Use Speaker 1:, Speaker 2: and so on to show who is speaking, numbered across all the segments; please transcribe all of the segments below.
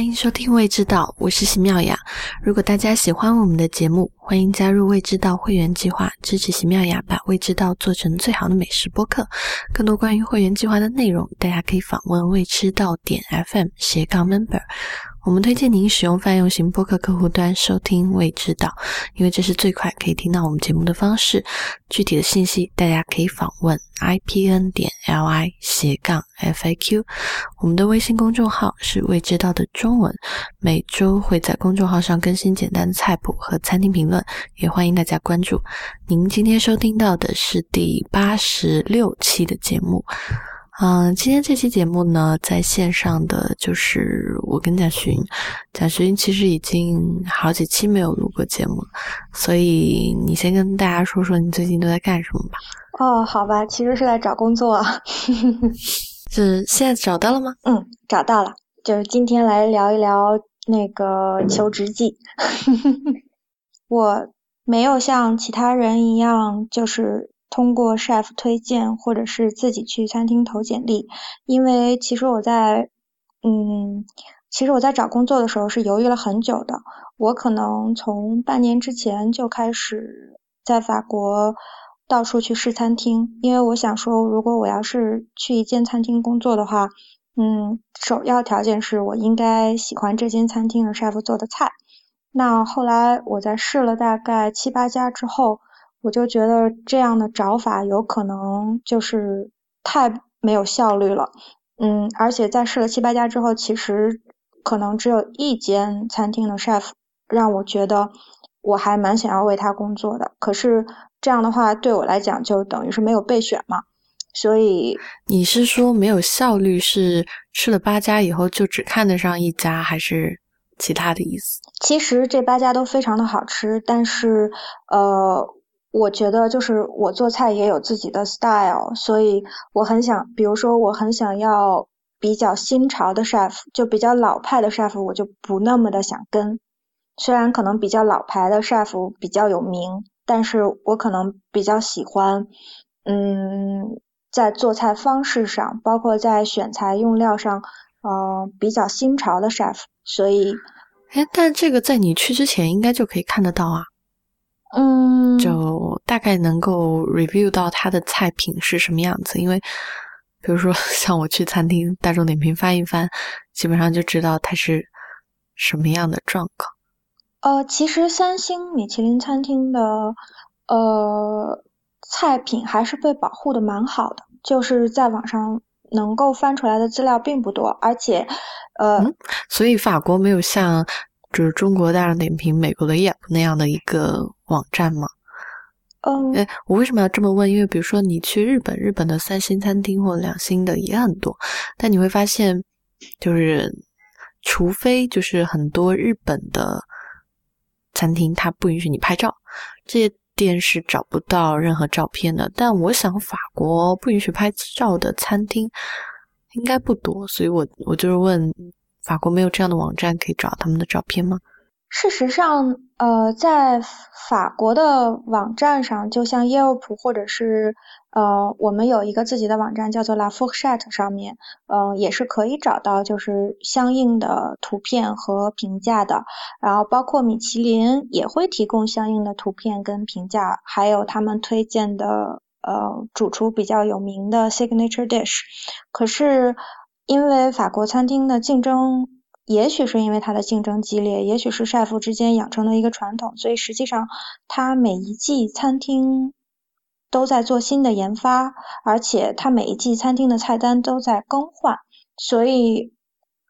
Speaker 1: 欢迎收听《未知道》，我是席妙雅。如果大家喜欢我们的节目，欢迎加入未知道会员计划，支持席妙雅把未知道做成最好的美食播客。更多关于会员计划的内容，大家可以访问未知道点 FM 斜杠 member。我们推荐您使用泛用型播客客户端收听未知道，因为这是最快可以听到我们节目的方式。具体的信息大家可以访问 ipn 点 li 斜杠 faq。我们的微信公众号是未知道的中文，每周会在公众号上更新简单的菜谱和餐厅评论，也欢迎大家关注。您今天收听到的是第八十六期的节目。嗯，今天这期节目呢，在线上的就是我跟贾寻，贾寻其实已经好几期没有录过节目，所以你先跟大家说说你最近都在干什么吧。
Speaker 2: 哦，好吧，其实是在找工作，
Speaker 1: 是现在找到了吗？
Speaker 2: 嗯，找到了，就是今天来聊一聊那个求职季。我没有像其他人一样，就是。通过 chef 推荐，或者是自己去餐厅投简历，因为其实我在，嗯，其实我在找工作的时候是犹豫了很久的。我可能从半年之前就开始在法国到处去试餐厅，因为我想说，如果我要是去一间餐厅工作的话，嗯，首要条件是我应该喜欢这间餐厅的 chef 做的菜。那后来我在试了大概七八家之后。我就觉得这样的找法有可能就是太没有效率了，嗯，而且在试了七八家之后，其实可能只有一间餐厅的 chef 让我觉得我还蛮想要为他工作的。可是这样的话对我来讲就等于是没有备选嘛，所以
Speaker 1: 你是说没有效率是吃了八家以后就只看得上一家，还是其他的意思？
Speaker 2: 其实这八家都非常的好吃，但是呃。我觉得就是我做菜也有自己的 style，所以我很想，比如说我很想要比较新潮的 chef，就比较老派的 chef，我就不那么的想跟。虽然可能比较老牌的 chef 比较有名，但是我可能比较喜欢，嗯，在做菜方式上，包括在选材用料上，呃，比较新潮的 chef。所以，
Speaker 1: 哎，但这个在你去之前应该就可以看得到啊。
Speaker 2: 嗯，
Speaker 1: 就大概能够 review 到它的菜品是什么样子，因为比如说 像我去餐厅大众点评翻一翻，基本上就知道它是什么样的状况。
Speaker 2: 呃，其实三星米其林餐厅的呃菜品还是被保护的蛮好的，就是在网上能够翻出来的资料并不多，而且呃，
Speaker 1: 所以法国没有像。就是中国大众点评、美国的 Yelp 那样的一个网站吗？
Speaker 2: 嗯，
Speaker 1: 哎，我为什么要这么问？因为比如说你去日本，日本的三星餐厅或两星的也很多，但你会发现，就是除非就是很多日本的餐厅它不允许你拍照，这些店是找不到任何照片的。但我想法国不允许拍照的餐厅应该不多，所以我我就是问。法国没有这样的网站可以找他们的照片吗？
Speaker 2: 事实上，呃，在法国的网站上，就像 Yelp 或者是呃，我们有一个自己的网站叫做 La Fourchette 上面，嗯，也是可以找到就是相应的图片和评价的。然后包括米其林也会提供相应的图片跟评价，还有他们推荐的呃主厨比较有名的 signature dish。可是。因为法国餐厅的竞争，也许是因为它的竞争激烈，也许是 chef 之间养成的一个传统，所以实际上它每一季餐厅都在做新的研发，而且它每一季餐厅的菜单都在更换，所以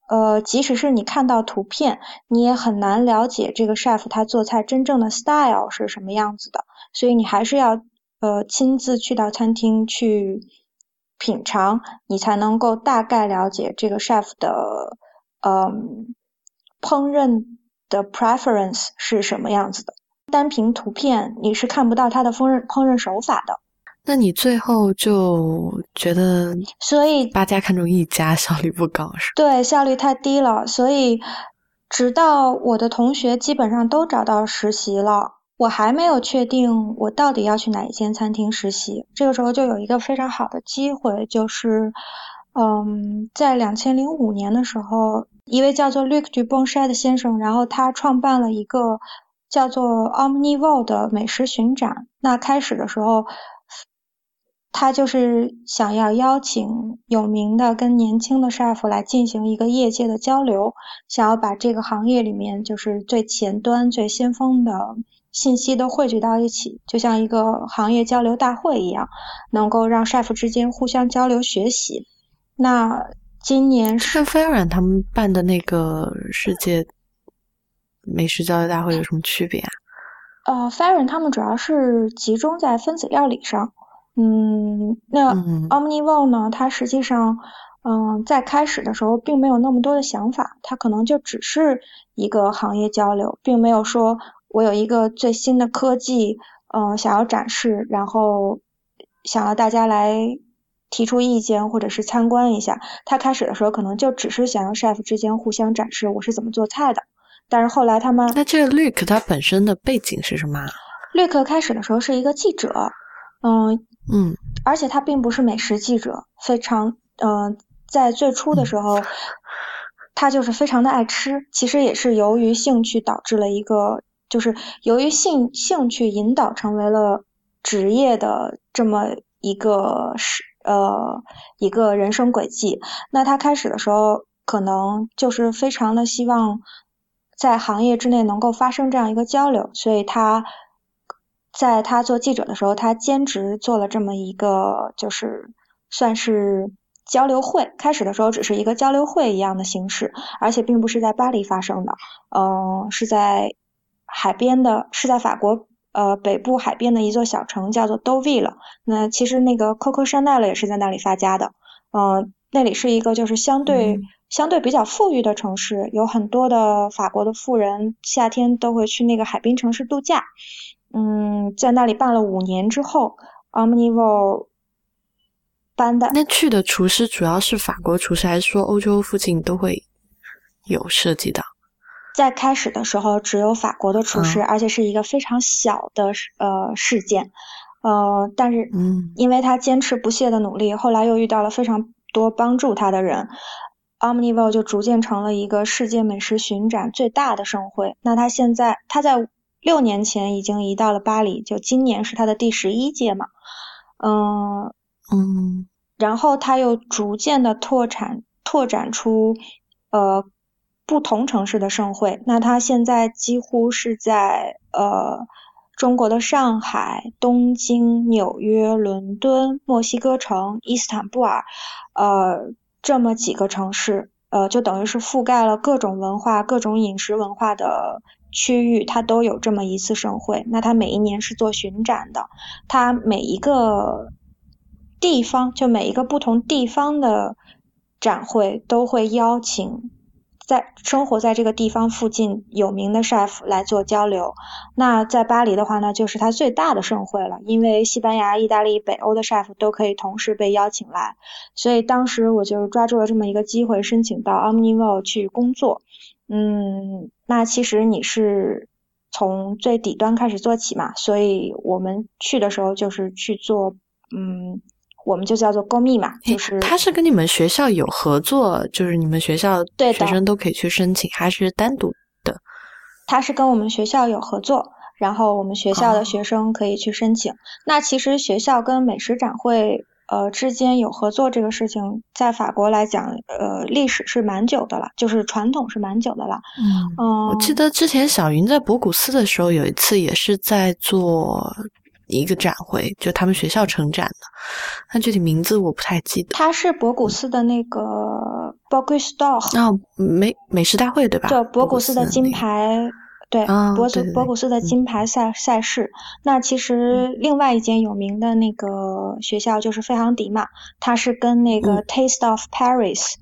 Speaker 2: 呃，即使是你看到图片，你也很难了解这个 chef 他做菜真正的 style 是什么样子的，所以你还是要呃亲自去到餐厅去。品尝，你才能够大概了解这个 chef 的嗯烹饪的 preference 是什么样子的。单凭图片，你是看不到他的烹饪烹饪手法的。
Speaker 1: 那你最后就觉得，
Speaker 2: 所以
Speaker 1: 八家看中一家效率不高是？
Speaker 2: 对，效率太低了。所以直到我的同学基本上都找到实习了。我还没有确定我到底要去哪一间餐厅实习，这个时候就有一个非常好的机会，就是嗯，在两千零五年的时候，一位叫做 Luc Dubonchette 的先生，然后他创办了一个叫做 Omnivore 的美食巡展。那开始的时候，他就是想要邀请有名的跟年轻的 chef 来进行一个业界的交流，想要把这个行业里面就是最前端、最先锋的。信息都汇聚到一起，就像一个行业交流大会一样，能够让 chef 之间互相交流学习。那今年是
Speaker 1: 跟飞软他们办的那个世界美食交流大会有什么区别啊？
Speaker 2: 呃，飞软他们主要是集中在分子料理上。嗯，那 Omnivore 呢？它实际上，嗯，在开始的时候并没有那么多的想法，它可能就只是一个行业交流，并没有说。我有一个最新的科技，嗯，想要展示，然后想要大家来提出意见或者是参观一下。他开始的时候可能就只是想要 chef 之间互相展示我是怎么做菜的，但是后来他们
Speaker 1: 那这个 Luke 他本身的背景是什么
Speaker 2: ？Luke 开始的时候是一个记者，嗯
Speaker 1: 嗯，
Speaker 2: 而且他并不是美食记者，非常嗯，在最初的时候他就是非常的爱吃，其实也是由于兴趣导致了一个。就是由于兴兴趣引导成为了职业的这么一个是呃一个人生轨迹。那他开始的时候可能就是非常的希望在行业之内能够发生这样一个交流，所以他在他做记者的时候，他兼职做了这么一个就是算是交流会。开始的时候只是一个交流会一样的形式，而且并不是在巴黎发生的，嗯，是在。海边的是在法国呃北部海边的一座小城，叫做 Deauville。那其实那个 Coco Chanel 也是在那里发家的。嗯，那里是一个就是相对相对比较富裕的城市，有很多的法国的富人夏天都会去那个海滨城市度假。嗯，在那里办了五年之后，Omnivore 搬的。
Speaker 1: 那去的厨师主要是法国厨师，还是说欧洲附近都会有涉及的？
Speaker 2: 在开始的时候，只有法国的厨师，而且是一个非常小的呃事件，呃，但是因为他坚持不懈的努力，后来又遇到了非常多帮助他的人，Omnivore 就逐渐成了一个世界美食巡展最大的盛会。那他现在他在六年前已经移到了巴黎，就今年是他的第十一届嘛，嗯
Speaker 1: 嗯，
Speaker 2: 然后他又逐渐的拓展拓展出呃。不同城市的盛会，那它现在几乎是在呃中国的上海、东京、纽约、伦敦、墨西哥城、伊斯坦布尔，呃这么几个城市，呃就等于是覆盖了各种文化、各种饮食文化的区域，它都有这么一次盛会。那它每一年是做巡展的，它每一个地方就每一个不同地方的展会都会邀请。在生活在这个地方附近有名的 chef 来做交流，那在巴黎的话呢，就是它最大的盛会了，因为西班牙、意大利、北欧的 chef 都可以同时被邀请来，所以当时我就抓住了这么一个机会，申请到 Omnivore 去工作。嗯，那其实你是从最底端开始做起嘛，所以我们去的时候就是去做，嗯。我们就叫做公密嘛，就是
Speaker 1: 他是跟你们学校有合作，就是你们学校学生都可以去申请，还是单独的？
Speaker 2: 他是跟我们学校有合作，然后我们学校的学生可以去申请。那其实学校跟美食展会呃之间有合作这个事情，在法国来讲，呃历史是蛮久的了，就是传统是蛮久的了。嗯，
Speaker 1: 我记得之前小云在博古斯的时候，有一次也是在做。一个展会，就他们学校承展的，但具体名字我不太记得。
Speaker 2: 它是博古斯的那个 b o g u s t o r
Speaker 1: 哦，美美食大会对吧？
Speaker 2: 对，博古斯的金牌，对，博斯博古斯的金牌赛赛事。那其实另外一间有名的那个学校就是费昂迪嘛，它是跟那个 Taste of Paris，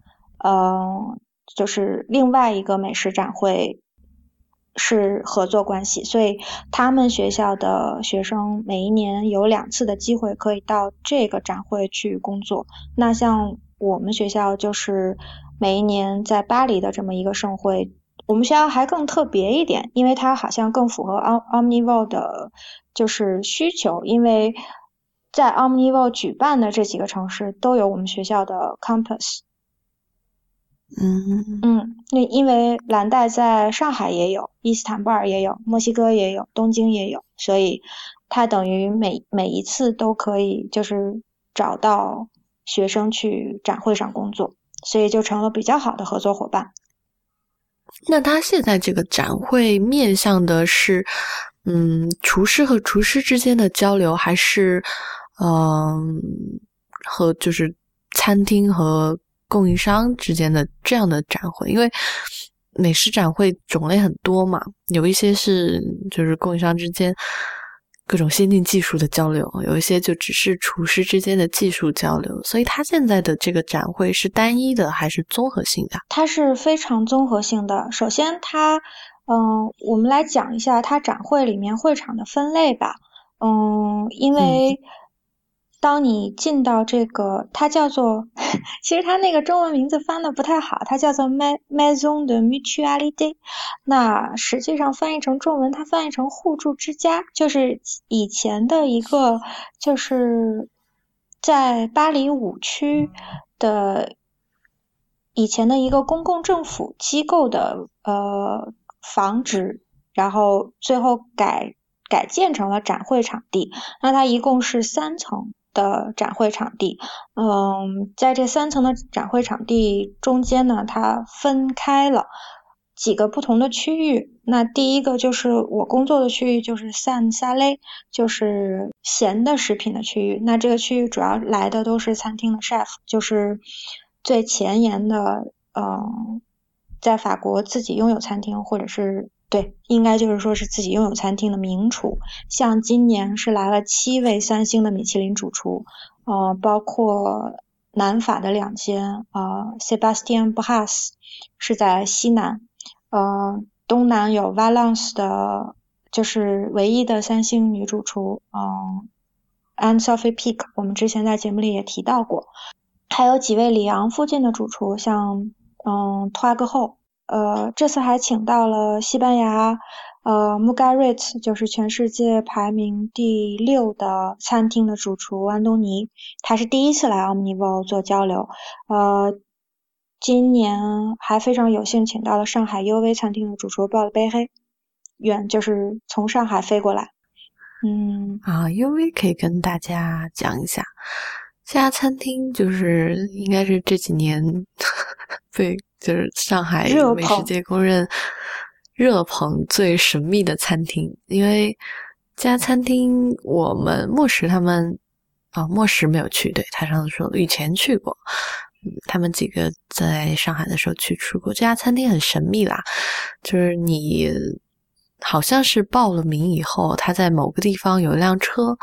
Speaker 2: 呃，就是另外一个美食展会。是合作关系，所以他们学校的学生每一年有两次的机会可以到这个展会去工作。那像我们学校就是每一年在巴黎的这么一个盛会，我们学校还更特别一点，因为它好像更符合 Omnivore 的就是需求，因为在 Omnivo 举办的这几个城市都有我们学校的 campus。
Speaker 1: 嗯
Speaker 2: 嗯，那因为蓝带在上海也有，伊斯坦布尔也有，墨西哥也有，东京也有，所以它等于每每一次都可以就是找到学生去展会上工作，所以就成了比较好的合作伙伴。
Speaker 1: 那他现在这个展会面向的是，嗯，厨师和厨师之间的交流，还是，嗯，和就是餐厅和供应商之间的这样的展会？因为美食展会种类很多嘛，有一些是就是供应商之间。各种先进技术的交流，有一些就只是厨师之间的技术交流，所以它现在的这个展会是单一的还是综合性的？
Speaker 2: 它是非常综合性的。首先，它，嗯，我们来讲一下它展会里面会场的分类吧。嗯，因为。当你进到这个，它叫做，其实它那个中文名字翻的不太好，它叫做 Maison de Mutualité。那实际上翻译成中文，它翻译成互助之家，就是以前的一个，就是在巴黎五区的以前的一个公共政府机构的呃房址，然后最后改改建成了展会场地。那它一共是三层。的展会场地，嗯，在这三层的展会场地中间呢，它分开了几个不同的区域。那第一个就是我工作的区域，就是三沙雷，就是咸的食品的区域。那这个区域主要来的都是餐厅的 chef，就是最前沿的，嗯，在法国自己拥有餐厅或者是。对，应该就是说是自己拥有餐厅的名厨，像今年是来了七位三星的米其林主厨，呃，包括南法的两间，呃，Sebastian b a s 是在西南，呃，东南有 Valence 的，就是唯一的三星女主厨，嗯，Anne Sophie Peak，我们之前在节目里也提到过，还有几位里昂附近的主厨，像嗯 t 格后。呃，这次还请到了西班牙，呃 m u g a r i t 就是全世界排名第六的餐厅的主厨安东尼，他是第一次来 Omnivo 做交流。呃，今年还非常有幸请到了上海 UV 餐厅的主厨鲍贝黑，远就是从上海飞过来。嗯，
Speaker 1: 啊，UV 可以跟大家讲一下，这家餐厅就是应该是这几年 被。就是上海美食界公认热捧最神秘的餐厅，因为这家餐厅我们莫石他们啊，莫石没有去，对他上次说以前去过，他们几个在上海的时候去吃过。这家餐厅很神秘啦，就是你好像是报了名以后，他在某个地方有一辆车，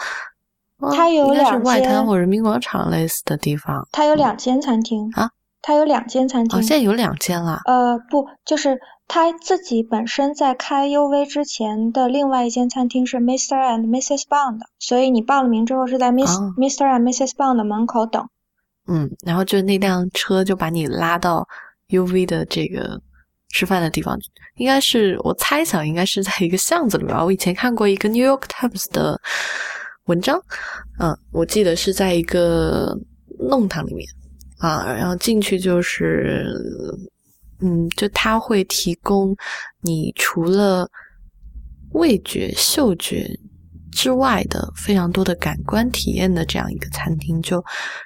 Speaker 2: 他有两
Speaker 1: 间外滩或人民广场类似的地方，
Speaker 2: 他有两间餐厅
Speaker 1: 啊。
Speaker 2: 他有两间餐厅，
Speaker 1: 现在有两间了。
Speaker 2: 呃，不，就是他自己本身在开 UV 之前的另外一间餐厅是 Mr. and Mrs. Bond，所以你报了名之后是在 Miss Mr. and Mrs. Bond 的门口等。
Speaker 1: 嗯，然后就那辆车就把你拉到 UV 的这个吃饭的地方，应该是我猜想应该是在一个巷子里面。我以前看过一个 New York Times 的文章，嗯，我记得是在一个弄堂里面。啊，然后进去就是，嗯，就他会提供你除了味觉、嗅觉之外的非常多的感官体验的这样一个餐厅。就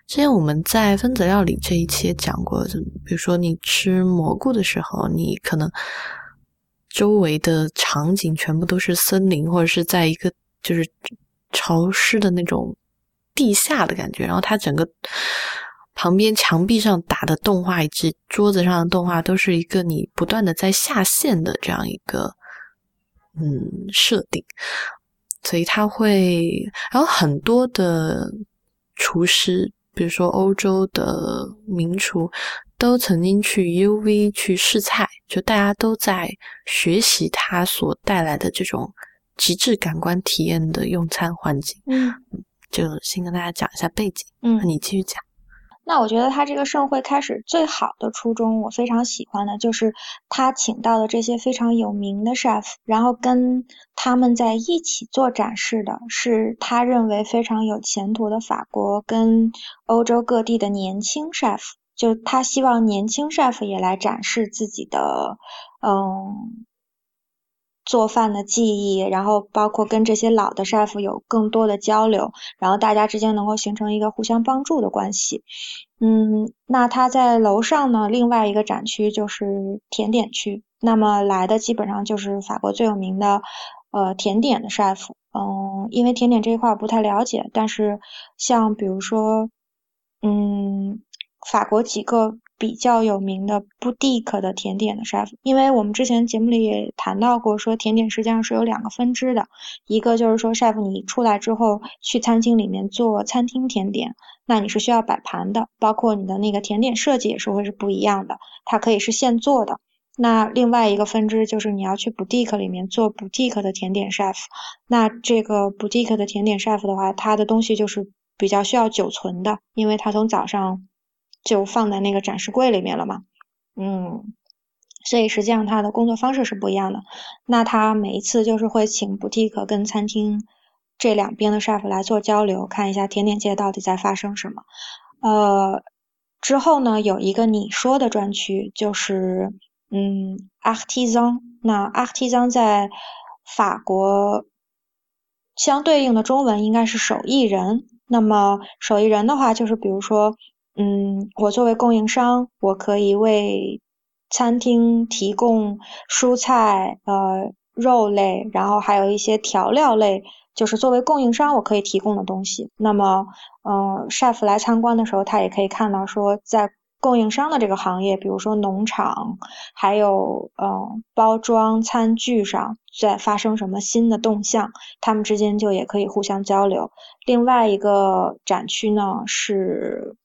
Speaker 1: 之前我们在分子料理这一期也讲过，就比如说你吃蘑菇的时候，你可能周围的场景全部都是森林，或者是在一个就是潮湿的那种地下的感觉，然后它整个。旁边墙壁上打的动画以及桌子上的动画，都是一个你不断的在下线的这样一个嗯设定，所以他会，然后很多的厨师，比如说欧洲的名厨，都曾经去 UV 去试菜，就大家都在学习他所带来的这种极致感官体验的用餐环境。
Speaker 2: 嗯，
Speaker 1: 就先跟大家讲一下背景。
Speaker 2: 嗯，
Speaker 1: 你继续讲。
Speaker 2: 那我觉得他这个盛会开始最好的初衷，我非常喜欢的就是他请到的这些非常有名的 chef，然后跟他们在一起做展示的，是他认为非常有前途的法国跟欧洲各地的年轻 chef，就他希望年轻 chef 也来展示自己的，嗯。做饭的技艺，然后包括跟这些老的 chef 有更多的交流，然后大家之间能够形成一个互相帮助的关系。嗯，那他在楼上呢，另外一个展区就是甜点区，那么来的基本上就是法国最有名的呃甜点的 chef。嗯，因为甜点这一块不太了解，但是像比如说，嗯，法国几个。比较有名的布蒂克的甜点的 chef，因为我们之前节目里也谈到过，说甜点实际上是有两个分支的，一个就是说 chef 你出来之后去餐厅里面做餐厅甜点，那你是需要摆盘的，包括你的那个甜点设计也是会是不一样的，它可以是现做的。那另外一个分支就是你要去 boutique 里面做 boutique 的甜点 chef，那这个 boutique 的甜点 chef 的话，它的东西就是比较需要久存的，因为它从早上。就放在那个展示柜里面了嘛，嗯，所以实际上他的工作方式是不一样的。那他每一次就是会请 boutique 跟餐厅这两边的 chef 来做交流，看一下甜点界到底在发生什么。呃，之后呢有一个你说的专区，就是嗯，artisan。那 artisan 在法国相对应的中文应该是手艺人。那么手艺人的话，就是比如说。嗯，我作为供应商，我可以为餐厅提供蔬菜、呃肉类，然后还有一些调料类，就是作为供应商我可以提供的东西。那么，嗯，chef 来参观的时候，他也可以看到说，在供应商的这个行业，比如说农场，还有嗯包装餐具上在发生什么新的动向，他们之间就也可以互相交流。另外一个展区呢是。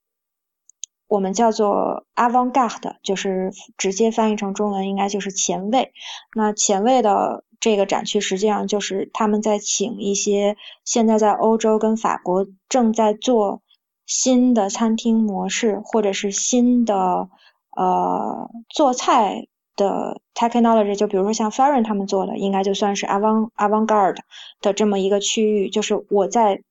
Speaker 2: 我们叫做 avant-garde，就是直接翻译成中文应该就是前卫。那前卫的这个展区实际上就是他们在请一些现在在欧洲跟法国正在做新的餐厅模式或者是新的呃做菜的 technology，就比如说像 Farron 他们做的，应该就算是 avant avant-garde 的这么一个区域，就是我在。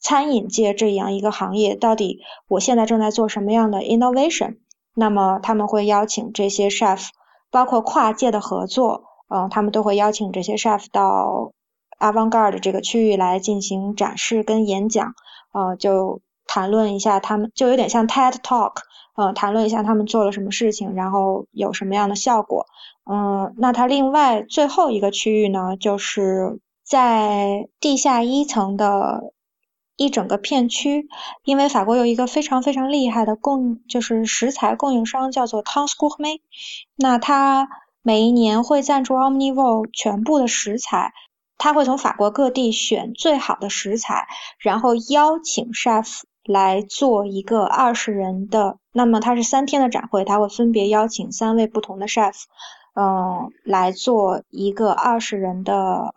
Speaker 2: 餐饮界这样一个行业，到底我现在正在做什么样的 innovation？那么他们会邀请这些 chef，包括跨界的合作，嗯，他们都会邀请这些 chef 到 avant-garde 这个区域来进行展示跟演讲，呃，就谈论一下他们，就有点像 TED Talk，呃，谈论一下他们做了什么事情，然后有什么样的效果。嗯，那它另外最后一个区域呢，就是在地下一层的。一整个片区，因为法国有一个非常非常厉害的供，就是食材供应商叫做 t o n s c o u r m e 那他每一年会赞助 Omnivore 全部的食材，他会从法国各地选最好的食材，然后邀请 chef 来做一个二十人的，那么它是三天的展会，他会分别邀请三位不同的 chef，嗯，来做一个二十人的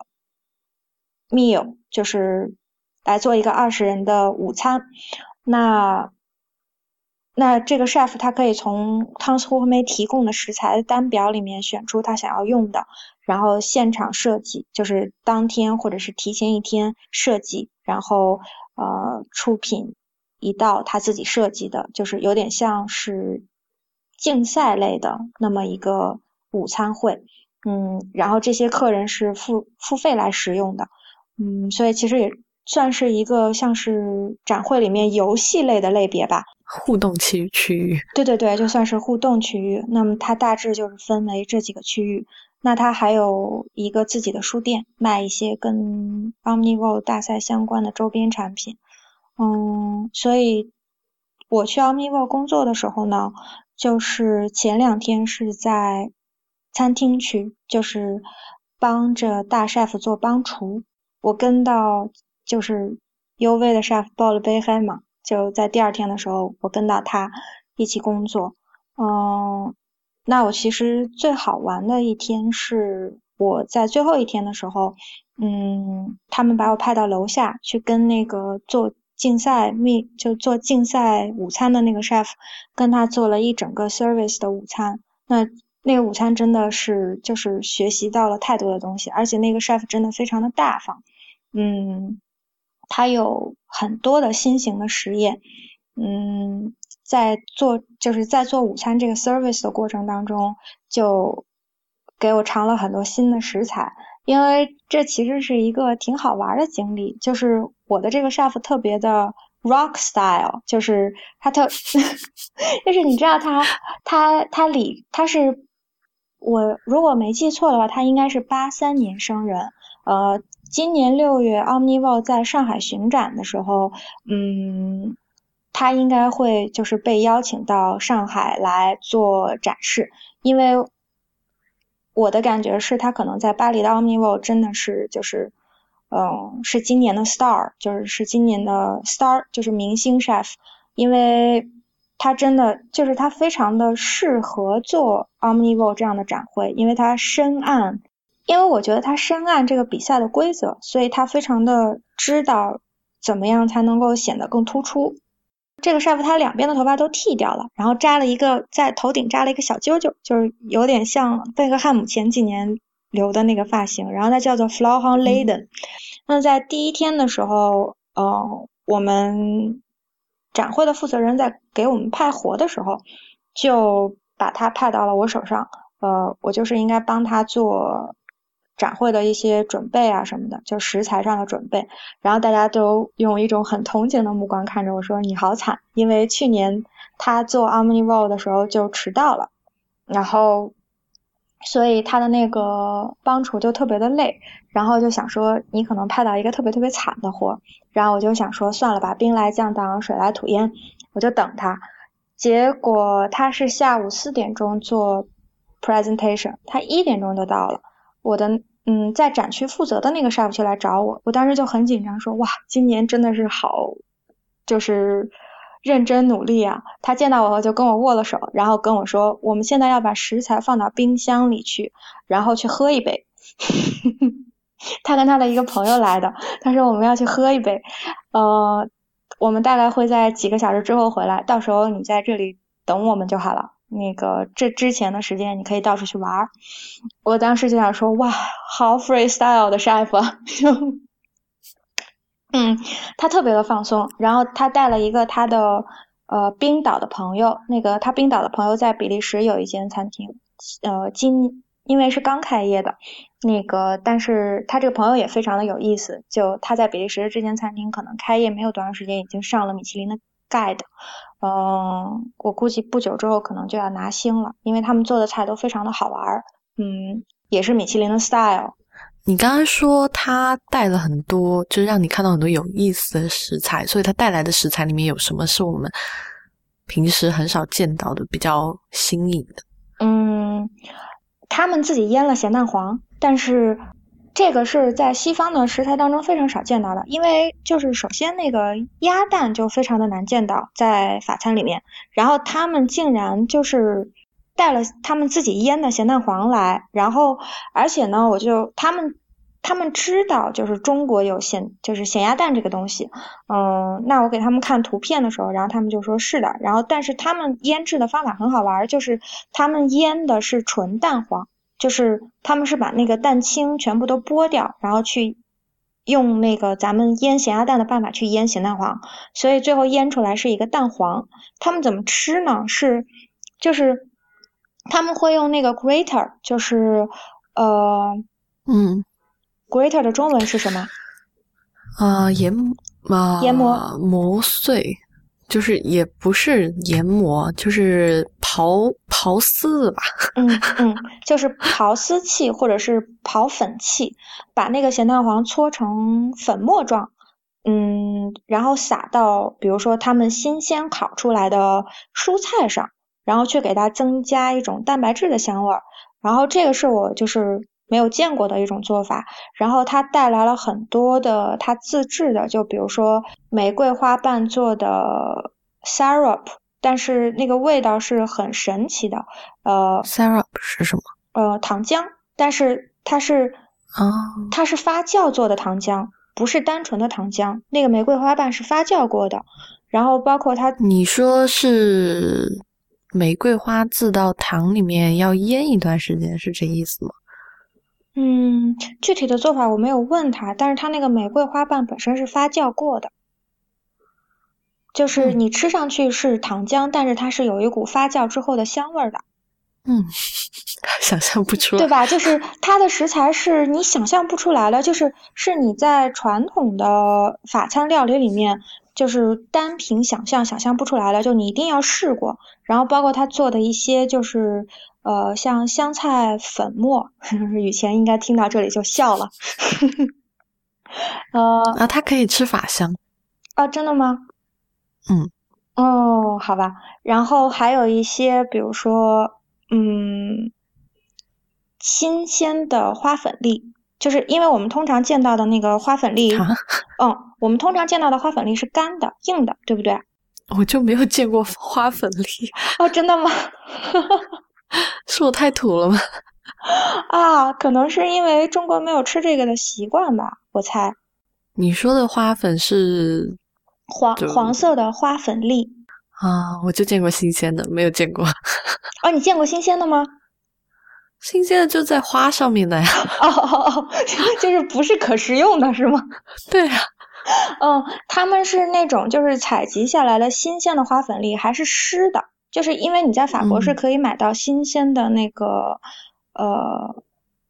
Speaker 2: meal，就是。来做一个二十人的午餐，那那这个 chef 他可以从汤斯胡梅提供的食材单表里面选出他想要用的，然后现场设计，就是当天或者是提前一天设计，然后呃出品一道他自己设计的，就是有点像是竞赛类的那么一个午餐会，嗯，然后这些客人是付付费来食用的，嗯，所以其实也。算是一个像是展会里面游戏类的类别吧，
Speaker 1: 互动区区域。
Speaker 2: 对对对，就算是互动区域。那么它大致就是分为这几个区域。那它还有一个自己的书店，卖一些跟 Omnivore 大赛相关的周边产品。嗯，所以我去 Omnivore 工作的时候呢，就是前两天是在餐厅区，就是帮着大 chef 做帮厨。我跟到。就是 U V 的 chef 报了杯黑嘛，就在第二天的时候，我跟到他一起工作。嗯，那我其实最好玩的一天是我在最后一天的时候，嗯，他们把我派到楼下去跟那个做竞赛秘就做竞赛午餐的那个 chef 跟他做了一整个 service 的午餐，那那个午餐真的是就是学习到了太多的东西，而且那个 chef 真的非常的大方，嗯，他有很多的新型的实验，嗯，在做就是在做午餐这个 service 的过程当中，就给我尝了很多新的食材。因为这其实是一个挺好玩的经历，就是我的这个 chef 特别的 rock style，就是他特，就是你知道他他他里他是我如果没记错的话，他应该是八三年生人，呃，今年六月 Omnivo 在上海巡展的时候，嗯，他应该会就是被邀请到上海来做展示，因为。我的感觉是他可能在巴黎的 Omnivo 真的是就是，嗯，是今年的 star，就是是今年的 star，就是明星 chef，因为他真的就是他非常的适合做 Omnivo 这样的展会，因为他深谙，因为我觉得他深谙这个比赛的规则，所以他非常的知道怎么样才能够显得更突出。这个 chef 他两边的头发都剃掉了，然后扎了一个在头顶扎了一个小揪揪，就是有点像贝克汉姆前几年留的那个发型。然后他叫做 f l o w h o n Laden。那在第一天的时候，呃，我们展会的负责人在给我们派活的时候，就把他派到了我手上。呃，我就是应该帮他做。展会的一些准备啊什么的，就食材上的准备，然后大家都用一种很同情的目光看着我说：“你好惨，因为去年他做 Omnivo 的时候就迟到了，然后所以他的那个帮厨就特别的累，然后就想说你可能派到一个特别特别惨的活，然后我就想说算了吧，兵来将挡，水来土掩，我就等他。结果他是下午四点钟做 presentation，他一点钟就到了，我的。嗯，在展区负责的那个 chef 就来找我，我当时就很紧张，说哇，今年真的是好，就是认真努力啊。他见到我后就跟我握了手，然后跟我说，我们现在要把食材放到冰箱里去，然后去喝一杯。他跟他的一个朋友来的，他说我们要去喝一杯，呃，我们大概会在几个小时之后回来，到时候你在这里等我们就好了。那个这之前的时间你可以到处去玩儿，我当时就想说哇，好 freestyle 的 chef，嗯，他特别的放松，然后他带了一个他的呃冰岛的朋友，那个他冰岛的朋友在比利时有一间餐厅，呃今因为是刚开业的，那个但是他这个朋友也非常的有意思，就他在比利时这间餐厅可能开业没有多长时间，已经上了米其林的。盖的，嗯，我估计不久之后可能就要拿星了，因为他们做的菜都非常的好玩，嗯，也是米其林的 style。
Speaker 1: 你刚刚说他带了很多，就是让你看到很多有意思的食材，所以他带来的食材里面有什么是我们平时很少见到的，比较新颖的？
Speaker 2: 嗯，他们自己腌了咸蛋黄，但是。这个是在西方的食材当中非常少见到的，因为就是首先那个鸭蛋就非常的难见到在法餐里面，然后他们竟然就是带了他们自己腌的咸蛋黄来，然后而且呢，我就他们他们知道就是中国有咸就是咸鸭蛋这个东西，嗯，那我给他们看图片的时候，然后他们就说是的，然后但是他们腌制的方法很好玩，就是他们腌的是纯蛋黄。就是他们是把那个蛋清全部都剥掉，然后去用那个咱们腌咸鸭蛋的办法去腌咸蛋黄，所以最后腌出来是一个蛋黄。他们怎么吃呢？是就是他们会用那个 grater，就是呃
Speaker 1: 嗯
Speaker 2: ，grater 的中文是什么？
Speaker 1: 啊，研啊
Speaker 2: 研磨
Speaker 1: 磨碎。就是也不是研磨，就是刨刨丝吧。
Speaker 2: 嗯嗯，就是刨丝器或者是刨粉器，把那个咸蛋黄搓成粉末状，嗯，然后撒到比如说他们新鲜烤出来的蔬菜上，然后去给它增加一种蛋白质的香味儿。然后这个是我就是没有见过的一种做法。然后它带来了很多的它自制的，就比如说玫瑰花瓣做的。syrup，但是那个味道是很神奇的。呃
Speaker 1: ，syrup 是什么？
Speaker 2: 呃，糖浆，但是它是
Speaker 1: 啊，
Speaker 2: 它是发酵做的糖浆，不是单纯的糖浆，那个玫瑰花瓣是发酵过的。然后包括它，
Speaker 1: 你说是玫瑰花渍到糖里面要腌一段时间，是这意思吗？
Speaker 2: 嗯，具体的做法我没有问他，但是他那个玫瑰花瓣本身是发酵过的，就是你吃上去是糖浆，但是它是有一股发酵之后的香味的。
Speaker 1: 嗯，想象不出来，
Speaker 2: 对吧？就是它的食材是你想象不出来的，就是是你在传统的法餐料理里面，就是单凭想象想象不出来了，就你一定要试过。然后包括他做的一些，就是呃，像香菜粉末，雨前应该听到这里就笑了。呃，
Speaker 1: 啊，他可以吃法香
Speaker 2: 啊？真的吗？
Speaker 1: 嗯，
Speaker 2: 哦，好吧。然后还有一些，比如说。嗯，新鲜的花粉粒，就是因为我们通常见到的那个花粉粒，嗯，我们通常见到的花粉粒是干的、硬的，对不对？
Speaker 1: 我就没有见过花粉粒
Speaker 2: 哦，真的吗？
Speaker 1: 是我太土了吗？
Speaker 2: 啊，可能是因为中国没有吃这个的习惯吧，我猜。
Speaker 1: 你说的花粉是
Speaker 2: 黄黄色的花粉粒。
Speaker 1: 啊，我就见过新鲜的，没有见过。
Speaker 2: 哦，你见过新鲜的吗？
Speaker 1: 新鲜的就在花上面的呀。
Speaker 2: 哦 哦哦，就是不是可食用的是吗？
Speaker 1: 对呀。
Speaker 2: 嗯，他们是那种就是采集下来的新鲜的花粉粒，还是湿的？就是因为你在法国是可以买到新鲜的那个呃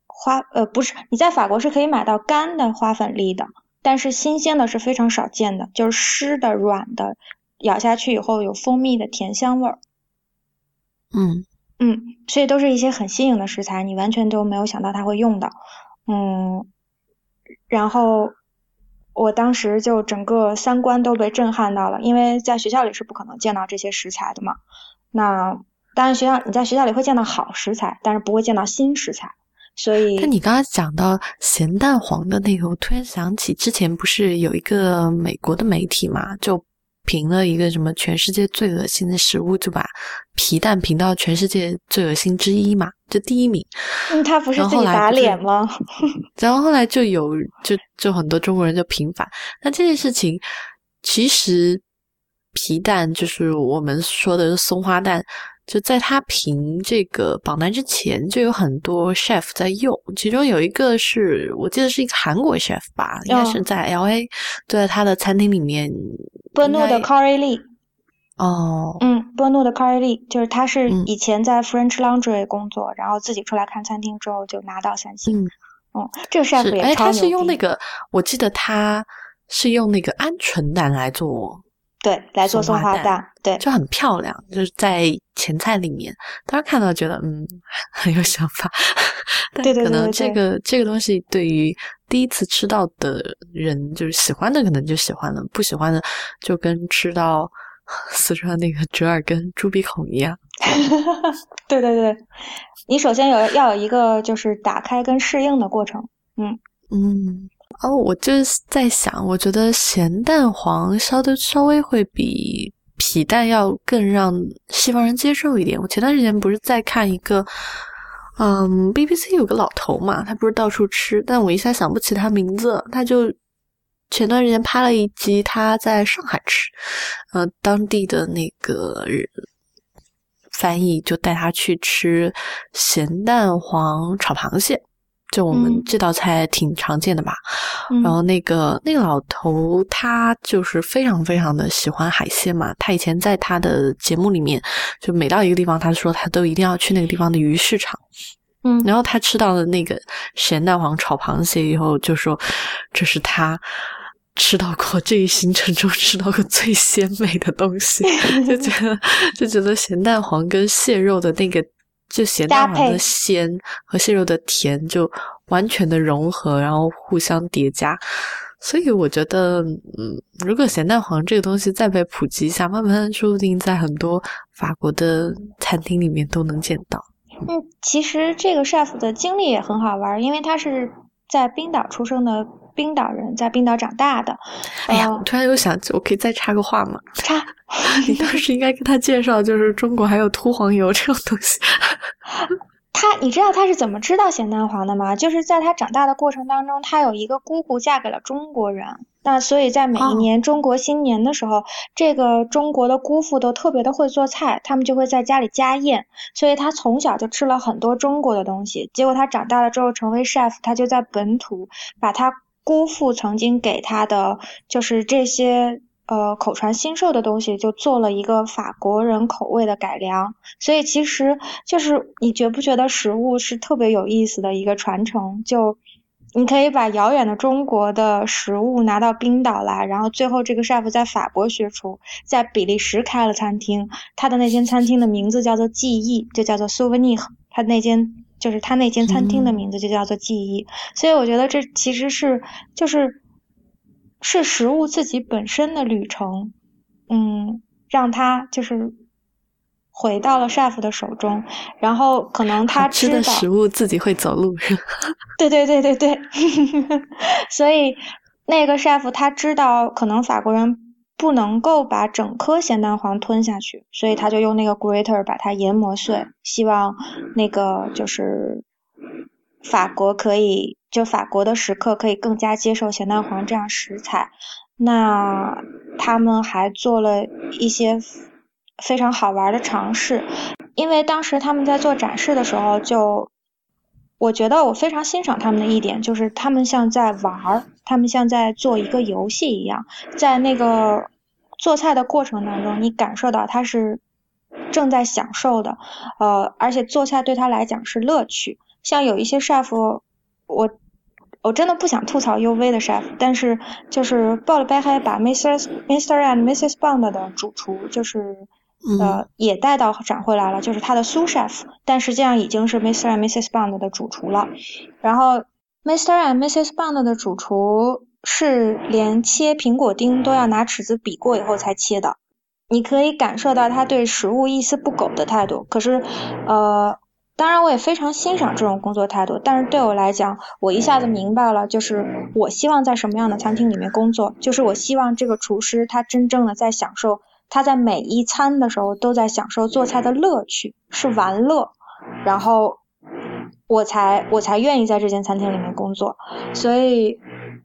Speaker 2: 花呃不是你在法国是可以买到干的花粉粒的，但是新鲜的是非常少见的，就是湿的软的。咬下去以后有蜂蜜的甜香味儿，
Speaker 1: 嗯
Speaker 2: 嗯，所以都是一些很新颖的食材，你完全都没有想到他会用的，嗯，然后我当时就整个三观都被震撼到了，因为在学校里是不可能见到这些食材的嘛。那当然学校你在学校里会见到好食材，但是不会见到新食材，所以。
Speaker 1: 那你刚刚讲到咸蛋黄的那个，我突然想起之前不是有一个美国的媒体嘛，就。评了一个什么全世界最恶心的食物，就把皮蛋评到全世界最恶心之一嘛，就第一名。
Speaker 2: 嗯，他不是自己打脸吗？
Speaker 1: 然后后来就有就就很多中国人就平反。那这件事情其实皮蛋就是我们说的松花蛋。就在他评这个榜单之前，就有很多 chef 在用，其中有一个是我记得是一个韩国 chef 吧，应该是在 L A，就在他的餐厅里面。
Speaker 2: 波诺的 Carrie Lee。
Speaker 1: 哦。
Speaker 2: 嗯，波诺的 Carrie Lee，就是他是以前在 French Laundry 工作，然后自己出来看餐厅之后就拿到三星。嗯，这个 chef 也超
Speaker 1: 哎，他是用那个，我记得他是用那个鹌鹑蛋来做。
Speaker 2: 对，来做松花蛋，对，
Speaker 1: 就很漂亮，就是在前菜里面。当时看到觉得，嗯，很有想法。但可能这个这个东西对于第一次吃到的人，就是喜欢的可能就喜欢了，不喜欢的就跟吃到 四川那个折耳根、猪鼻孔一样。
Speaker 2: 对对对，你首先有要有一个就是打开跟适应的过程。嗯
Speaker 1: 嗯。哦，我就是在想，我觉得咸蛋黄烧的稍微会比皮蛋要更让西方人接受一点。我前段时间不是在看一个，嗯，BBC 有个老头嘛，他不是到处吃，但我一下想不起他名字，他就前段时间拍了一集他在上海吃，呃，当地的那个人翻译就带他去吃咸蛋黄炒螃蟹。就我们这道菜挺常见的吧，然后那个那个老头他就是非常非常的喜欢海鲜嘛，他以前在他的节目里面，就每到一个地方，他说他都一定要去那个地方的鱼市场，
Speaker 2: 嗯，
Speaker 1: 然后他吃到了那个咸蛋黄炒螃蟹以后，就说这是他吃到过这一行程中吃到过最鲜美的东西，就觉得就觉得咸蛋黄跟蟹肉的那个。就咸蛋黄的鲜和蟹肉的甜就完全的融合，然后互相叠加，所以我觉得，嗯，如果咸蛋黄这个东西再被普及一下，慢慢说不定在很多法国的餐厅里面都能见到。
Speaker 2: 嗯，其实这个 chef 的经历也很好玩，因为他是在冰岛出生的。冰岛人在冰岛长大的。
Speaker 1: 哎呀，我突然又想起，我可以再插个话吗？
Speaker 2: 插。
Speaker 1: 你当时应该跟他介绍，就是中国还有秃黄油这种东西。
Speaker 2: 他，你知道他是怎么知道咸蛋黄的吗？就是在他长大的过程当中，他有一个姑姑嫁给了中国人，那所以在每一年中国新年的时候，这个中国的姑父都特别的会做菜，他们就会在家里家宴，所以他从小就吃了很多中国的东西。结果他长大了之后成为 chef，他就在本土把他姑父曾经给他的就是这些。呃，口传心授的东西就做了一个法国人口味的改良，所以其实就是你觉不觉得食物是特别有意思的一个传承？就你可以把遥远的中国的食物拿到冰岛来，然后最后这个 chef 在法国学厨，在比利时开了餐厅，他的那间餐厅的名字叫做记忆，就叫做 souvenir，他那间就是他那间餐厅的名字就叫做记忆，所以我觉得这其实是就是。是食物自己本身的旅程，嗯，让他就是回到了 chef 的手中，然后可能他
Speaker 1: 吃的食物自己会走路，
Speaker 2: 对对对对对，所以那个 chef 他知道可能法国人不能够把整颗咸蛋黄吞下去，所以他就用那个 grater 把它研磨碎，希望那个就是法国可以。就法国的食客可以更加接受咸蛋黄这样食材，那他们还做了一些非常好玩的尝试，因为当时他们在做展示的时候，就我觉得我非常欣赏他们的一点，就是他们像在玩，他们像在做一个游戏一样，在那个做菜的过程当中，你感受到他是正在享受的，呃，而且做菜对他来讲是乐趣，像有一些 chef。我我真的不想吐槽 UV 的 chef，但是就是鲍了贝还把 Mr. Mr. and Mrs. Bond 的主厨就是呃也带到展会来了，就是他的 sous chef，但实际上已经是 Mr. and Mrs. Bond 的主厨了。然后 Mr. and Mrs. Bond 的主厨是连切苹果丁都要拿尺子比过以后才切的，你可以感受到他对食物一丝不苟的态度。可是呃。当然，我也非常欣赏这种工作态度。但是对我来讲，我一下子明白了，就是我希望在什么样的餐厅里面工作，就是我希望这个厨师他真正的在享受，他在每一餐的时候都在享受做菜的乐趣，是玩乐，然后我才我才愿意在这间餐厅里面工作。所以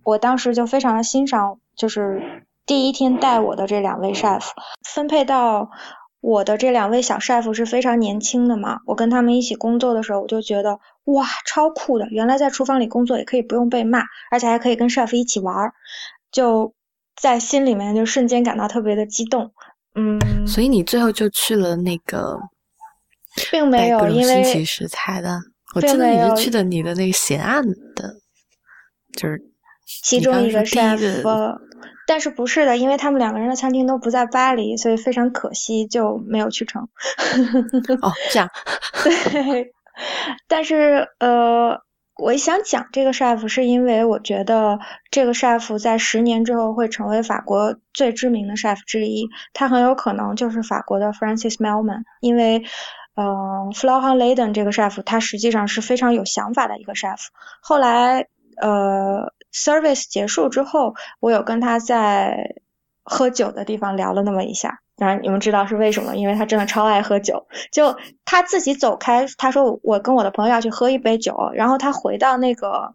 Speaker 2: 我当时就非常的欣赏，就是第一天带我的这两位 chef 分配到。我的这两位小 chef 是非常年轻的嘛，我跟他们一起工作的时候，我就觉得哇，超酷的！原来在厨房里工作也可以不用被骂，而且还可以跟 chef 一起玩，就在心里面就瞬间感到特别的激动。嗯，
Speaker 1: 所以你最后就去了那个，
Speaker 2: 并没有因为
Speaker 1: 新奇食材的，我记得你是去的你的那个咸岸的，就是
Speaker 2: 其中一个 chef。但是不是的，因为他们两个人的餐厅都不在巴黎，所以非常可惜就没有去成。
Speaker 1: 哦，这样。
Speaker 2: 对。但是呃，我想讲这个 chef 是因为我觉得这个 chef 在十年之后会成为法国最知名的 chef 之一，他很有可能就是法国的 Francis Melman，因为呃 f l o r e n Laden 这个 chef 他实际上是非常有想法的一个 chef，后来呃。Service 结束之后，我有跟他在喝酒的地方聊了那么一下，当然你们知道是为什么，因为他真的超爱喝酒。就他自己走开，他说我跟我的朋友要去喝一杯酒，然后他回到那个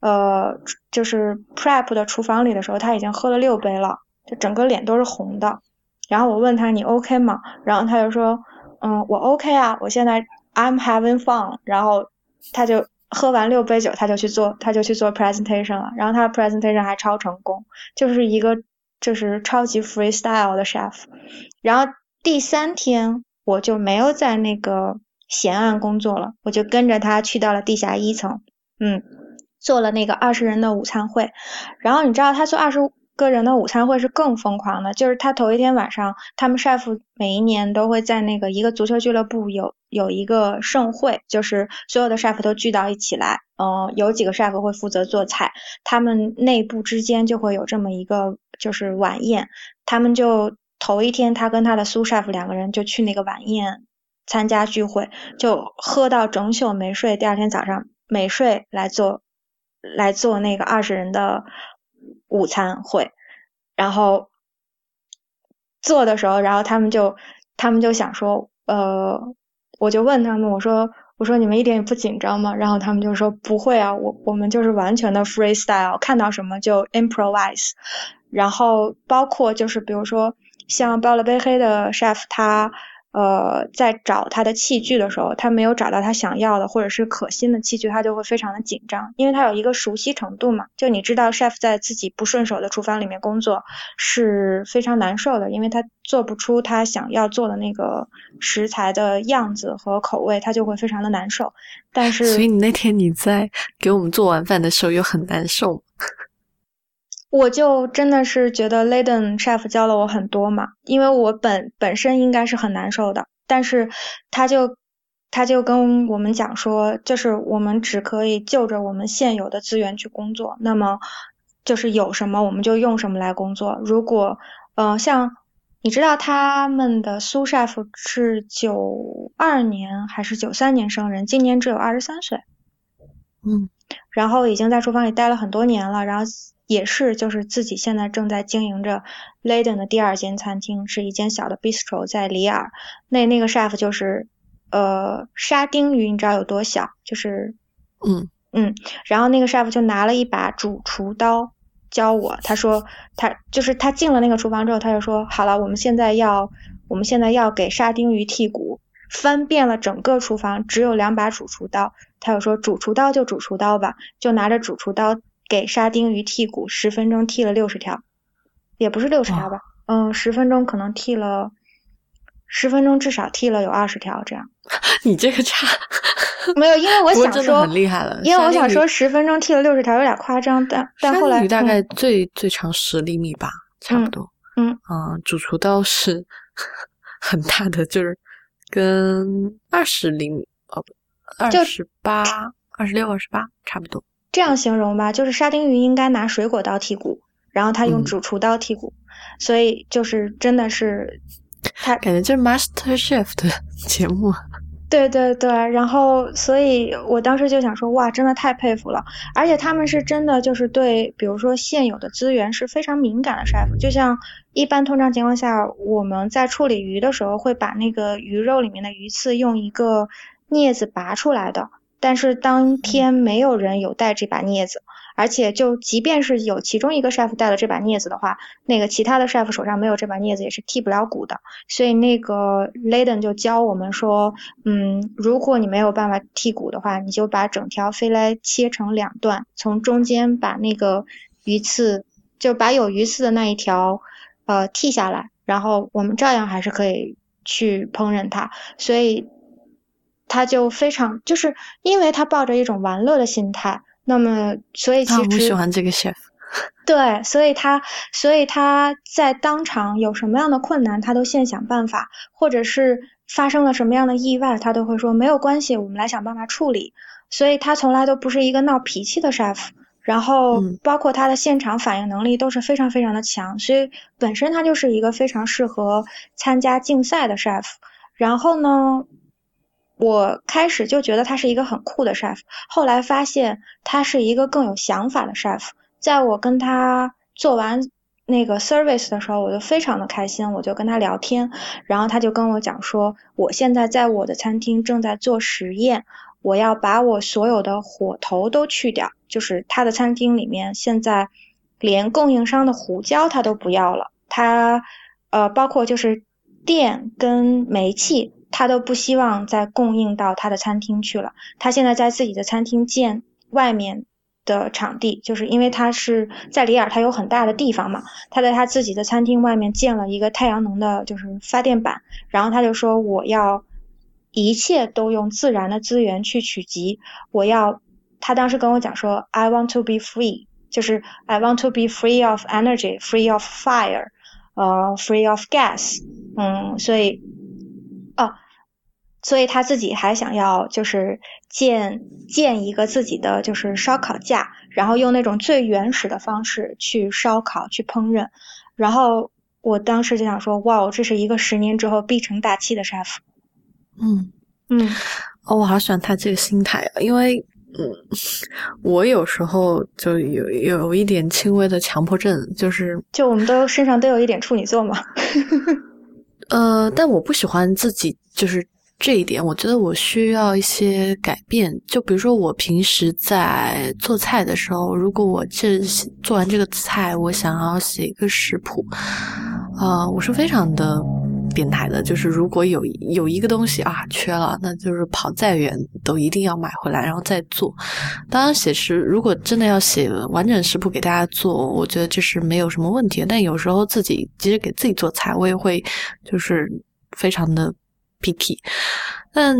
Speaker 2: 呃就是 Prep 的厨房里的时候，他已经喝了六杯了，就整个脸都是红的。然后我问他你 OK 吗？然后他就说嗯我 OK 啊，我现在 I'm having fun。然后他就。喝完六杯酒，他就去做，他就去做 presentation 了。然后他的 presentation 还超成功，就是一个就是超级 freestyle 的 chef。然后第三天我就没有在那个咸案工作了，我就跟着他去到了地下一层，嗯，做了那个二十人的午餐会。然后你知道他做二十个人的午餐会是更疯狂的，就是他头一天晚上，他们 chef 每一年都会在那个一个足球俱乐部有。有一个盛会，就是所有的 chef 都聚到一起来，嗯，有几个 chef 会负责做菜，他们内部之间就会有这么一个就是晚宴，他们就头一天他跟他的苏 chef 两个人就去那个晚宴参加聚会，就喝到整宿没睡，第二天早上没睡来做来做那个二十人的午餐会，然后做的时候，然后他们就他们就想说，呃。我就问他们，我说我说你们一点也不紧张吗？然后他们就说不会啊，我我们就是完全的 freestyle，看到什么就 improvise。然后包括就是比如说像包了杯黑的 chef 他。呃，在找他的器具的时候，他没有找到他想要的或者是可心的器具，他就会非常的紧张，因为他有一个熟悉程度嘛。就你知道，chef 在自己不顺手的厨房里面工作是非常难受的，因为他做不出他想要做的那个食材的样子和口味，他就会非常的难受。但是，
Speaker 1: 所以你那天你在给我们做完饭的时候，又很难受。
Speaker 2: 我就真的是觉得 Laden chef 教了我很多嘛，因为我本本身应该是很难受的，但是他就他就跟我们讲说，就是我们只可以就着我们现有的资源去工作，那么就是有什么我们就用什么来工作。如果呃像你知道他们的苏 chef 是九二年还是九三年生人，今年只有二十三岁，
Speaker 1: 嗯，
Speaker 2: 然后已经在厨房里待了很多年了，然后。也是，就是自己现在正在经营着 Laden 的第二间餐厅，是一间小的 bistro 在里尔。那那个 chef 就是呃沙丁鱼，你知道有多小？就是
Speaker 1: 嗯
Speaker 2: 嗯，然后那个 chef 就拿了一把主厨刀教我，他说他就是他进了那个厨房之后，他就说好了，我们现在要我们现在要给沙丁鱼剔骨，翻遍了整个厨房，只有两把主厨刀，他就说主厨刀就主厨刀吧，就拿着主厨刀。给沙丁鱼剔骨，十分钟剔了六十条，也不是六十条吧，嗯，十分钟可能剔了，十分钟至少剔了有二十条这样。
Speaker 1: 你这个差
Speaker 2: 没有，因为我想说
Speaker 1: 很厉害了，
Speaker 2: 因为我想说十分钟剔了六十条有点夸张，但但后来
Speaker 1: 大概最最长十厘米吧，差不多。
Speaker 2: 嗯
Speaker 1: 嗯，主厨刀是 很大的，就是跟二十厘米哦，二十八、二十六、二十八差不多。
Speaker 2: 这样形容吧，就是沙丁鱼应该拿水果刀剔骨，然后他用主厨刀剔骨，所以就是真的是他
Speaker 1: 感觉就是 Master Chef 的节目。
Speaker 2: 对对对，然后所以我当时就想说，哇，真的太佩服了，而且他们是真的就是对，比如说现有的资源是非常敏感的 chef，就像一般通常情况下，我们在处理鱼的时候会把那个鱼肉里面的鱼刺用一个镊子拔出来的。但是当天没有人有带这把镊子，而且就即便是有其中一个 chef 带了这把镊子的话，那个其他的 chef 手上没有这把镊子也是剔不了骨的。所以那个 Laden 就教我们说，嗯，如果你没有办法剔骨的话，你就把整条飞来切成两段，从中间把那个鱼刺，就把有鱼刺的那一条呃剔下来，然后我们照样还是可以去烹饪它。所以。他就非常，就是因为他抱着一种玩乐的心态，那么所以其实
Speaker 1: 我喜欢这个 chef，
Speaker 2: 对，所以他所以他在当场有什么样的困难，他都现想办法，或者是发生了什么样的意外，他都会说没有关系，我们来想办法处理。所以他从来都不是一个闹脾气的 chef，然后包括他的现场反应能力都是非常非常的强，所以本身他就是一个非常适合参加竞赛的 chef。然后呢？我开始就觉得他是一个很酷的 chef，后来发现他是一个更有想法的 chef。在我跟他做完那个 service 的时候，我就非常的开心，我就跟他聊天，然后他就跟我讲说，我现在在我的餐厅正在做实验，我要把我所有的火头都去掉，就是他的餐厅里面现在连供应商的胡椒他都不要了，他呃包括就是电跟煤气。他都不希望再供应到他的餐厅去了。他现在在自己的餐厅建外面的场地，就是因为他是在里尔，他有很大的地方嘛。他在他自己的餐厅外面建了一个太阳能的，就是发电板。然后他就说：“我要一切都用自然的资源去取集。我要他当时跟我讲说：‘I want to be free’，就是 ‘I want to be free of energy, free of fire, 呃，free of gas’。嗯，所以。”哦，所以他自己还想要就是建建一个自己的就是烧烤架，然后用那种最原始的方式去烧烤去烹饪。然后我当时就想说，哇，这是一个十年之后必成大器的 chef。
Speaker 1: 嗯
Speaker 2: 嗯，
Speaker 1: 哦，我好喜欢他这个心态啊，因为嗯，我有时候就有有一点轻微的强迫症，就是
Speaker 2: 就我们都身上都有一点处女座嘛。
Speaker 1: 呃，但我不喜欢自己就是这一点，我觉得我需要一些改变。就比如说，我平时在做菜的时候，如果我这做完这个菜，我想要写一个食谱，啊，我是非常的变态的。就是如果有有一个东西啊缺了，那就是跑再远都一定要买回来，然后再做。当然，写食如果真的要写完整食谱给大家做，我觉得这是没有什么问题。但有时候自己即使给自己做菜，我也会就是非常的。picky，但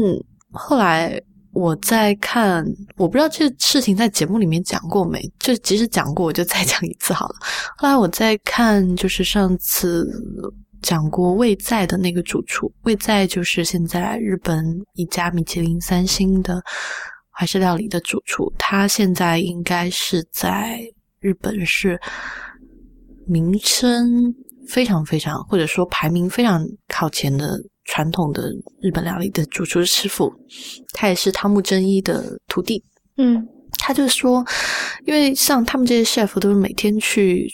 Speaker 1: 后来我在看，我不知道这事情在节目里面讲过没？就即使讲过，我就再讲一次好了。后来我在看，就是上次讲过魏在的那个主厨，魏在就是现在日本一家米其林三星的怀式料理的主厨，他现在应该是在日本是名声非常非常，或者说排名非常靠前的。传统的日本料理的主厨师傅，他也是汤木真一的徒弟。
Speaker 2: 嗯，
Speaker 1: 他就说，因为像他们这些 chef 都是每天去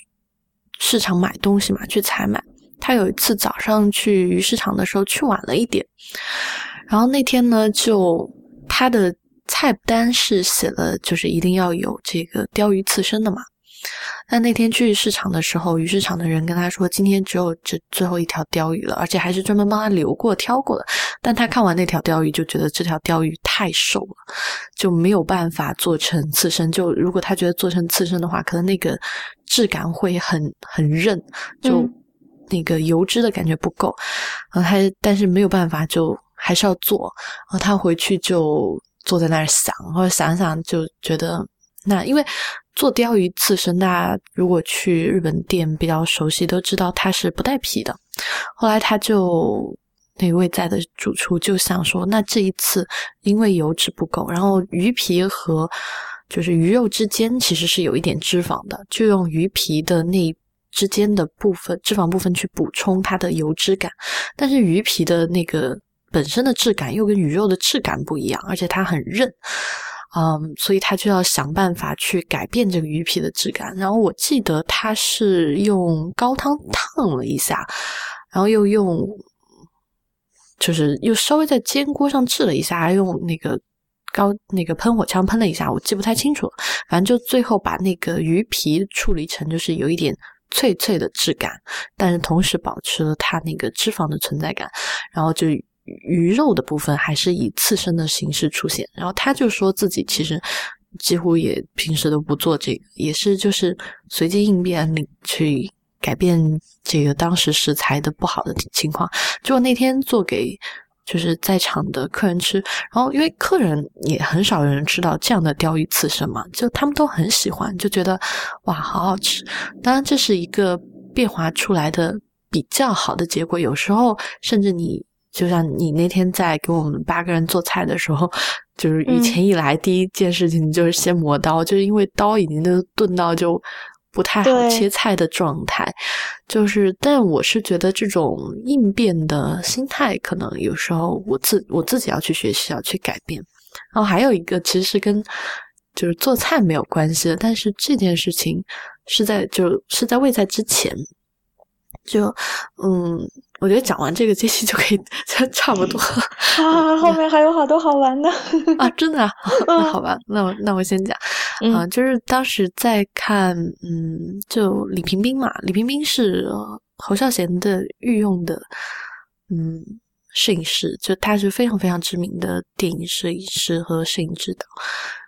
Speaker 1: 市场买东西嘛，去采买。他有一次早上去鱼市场的时候去晚了一点，然后那天呢，就他的菜单是写了，就是一定要有这个鲷鱼刺身的嘛。但那天去市场的时候，鱼市场的人跟他说，今天只有这最后一条鲷鱼了，而且还是专门帮他留过、挑过的。但他看完那条鲷鱼，就觉得这条鲷鱼太瘦了，就没有办法做成刺身。就如果他觉得做成刺身的话，可能那个质感会很很韧，就那个油脂的感觉不够。然后他但是没有办法，就还是要做。然后他回去就坐在那儿想，或者想想就觉得。那因为做鲷鱼刺身，大家如果去日本店比较熟悉，都知道它是不带皮的。后来他就那位在的主厨就想说，那这一次因为油脂不够，然后鱼皮和就是鱼肉之间其实是有一点脂肪的，就用鱼皮的那之间的部分脂肪部分去补充它的油脂感。但是鱼皮的那个本身的质感又跟鱼肉的质感不一样，而且它很韧。嗯，所以他就要想办法去改变这个鱼皮的质感。然后我记得他是用高汤烫了一下，然后又用，就是又稍微在煎锅上炙了一下，还用那个高那个喷火枪喷了一下，我记不太清楚了。反正就最后把那个鱼皮处理成就是有一点脆脆的质感，但是同时保持了它那个脂肪的存在感，然后就。鱼肉的部分还是以刺身的形式出现，然后他就说自己其实几乎也平时都不做这个，也是就是随机应变去改变这个当时食材的不好的情况。结果那天做给就是在场的客人吃，然后因为客人也很少有人吃到这样的鲷鱼刺身嘛，就他们都很喜欢，就觉得哇好好吃。当然这是一个变化出来的比较好的结果，有时候甚至你。就像你那天在给我们八个人做菜的时候，就是以前一来第一件事情就是先磨刀，就是因为刀已经都钝到就不太好切菜的状态。就是，但我是觉得这种应变的心态，可能有时候我自我自己要去学习，要去改变。然后还有一个，其实是跟就是做菜没有关系的，但是这件事情是在就是在未在之前，就嗯。我觉得讲完这个这期就可以 差不多
Speaker 2: 啊，后面还有好多好玩的
Speaker 1: 啊！真的啊，那好吧，那我那我先讲啊，就是当时在看，嗯，就李平冰嘛，李平冰是侯孝贤的御用的，嗯，摄影师，就他是非常非常知名的电影摄影师和摄影指导。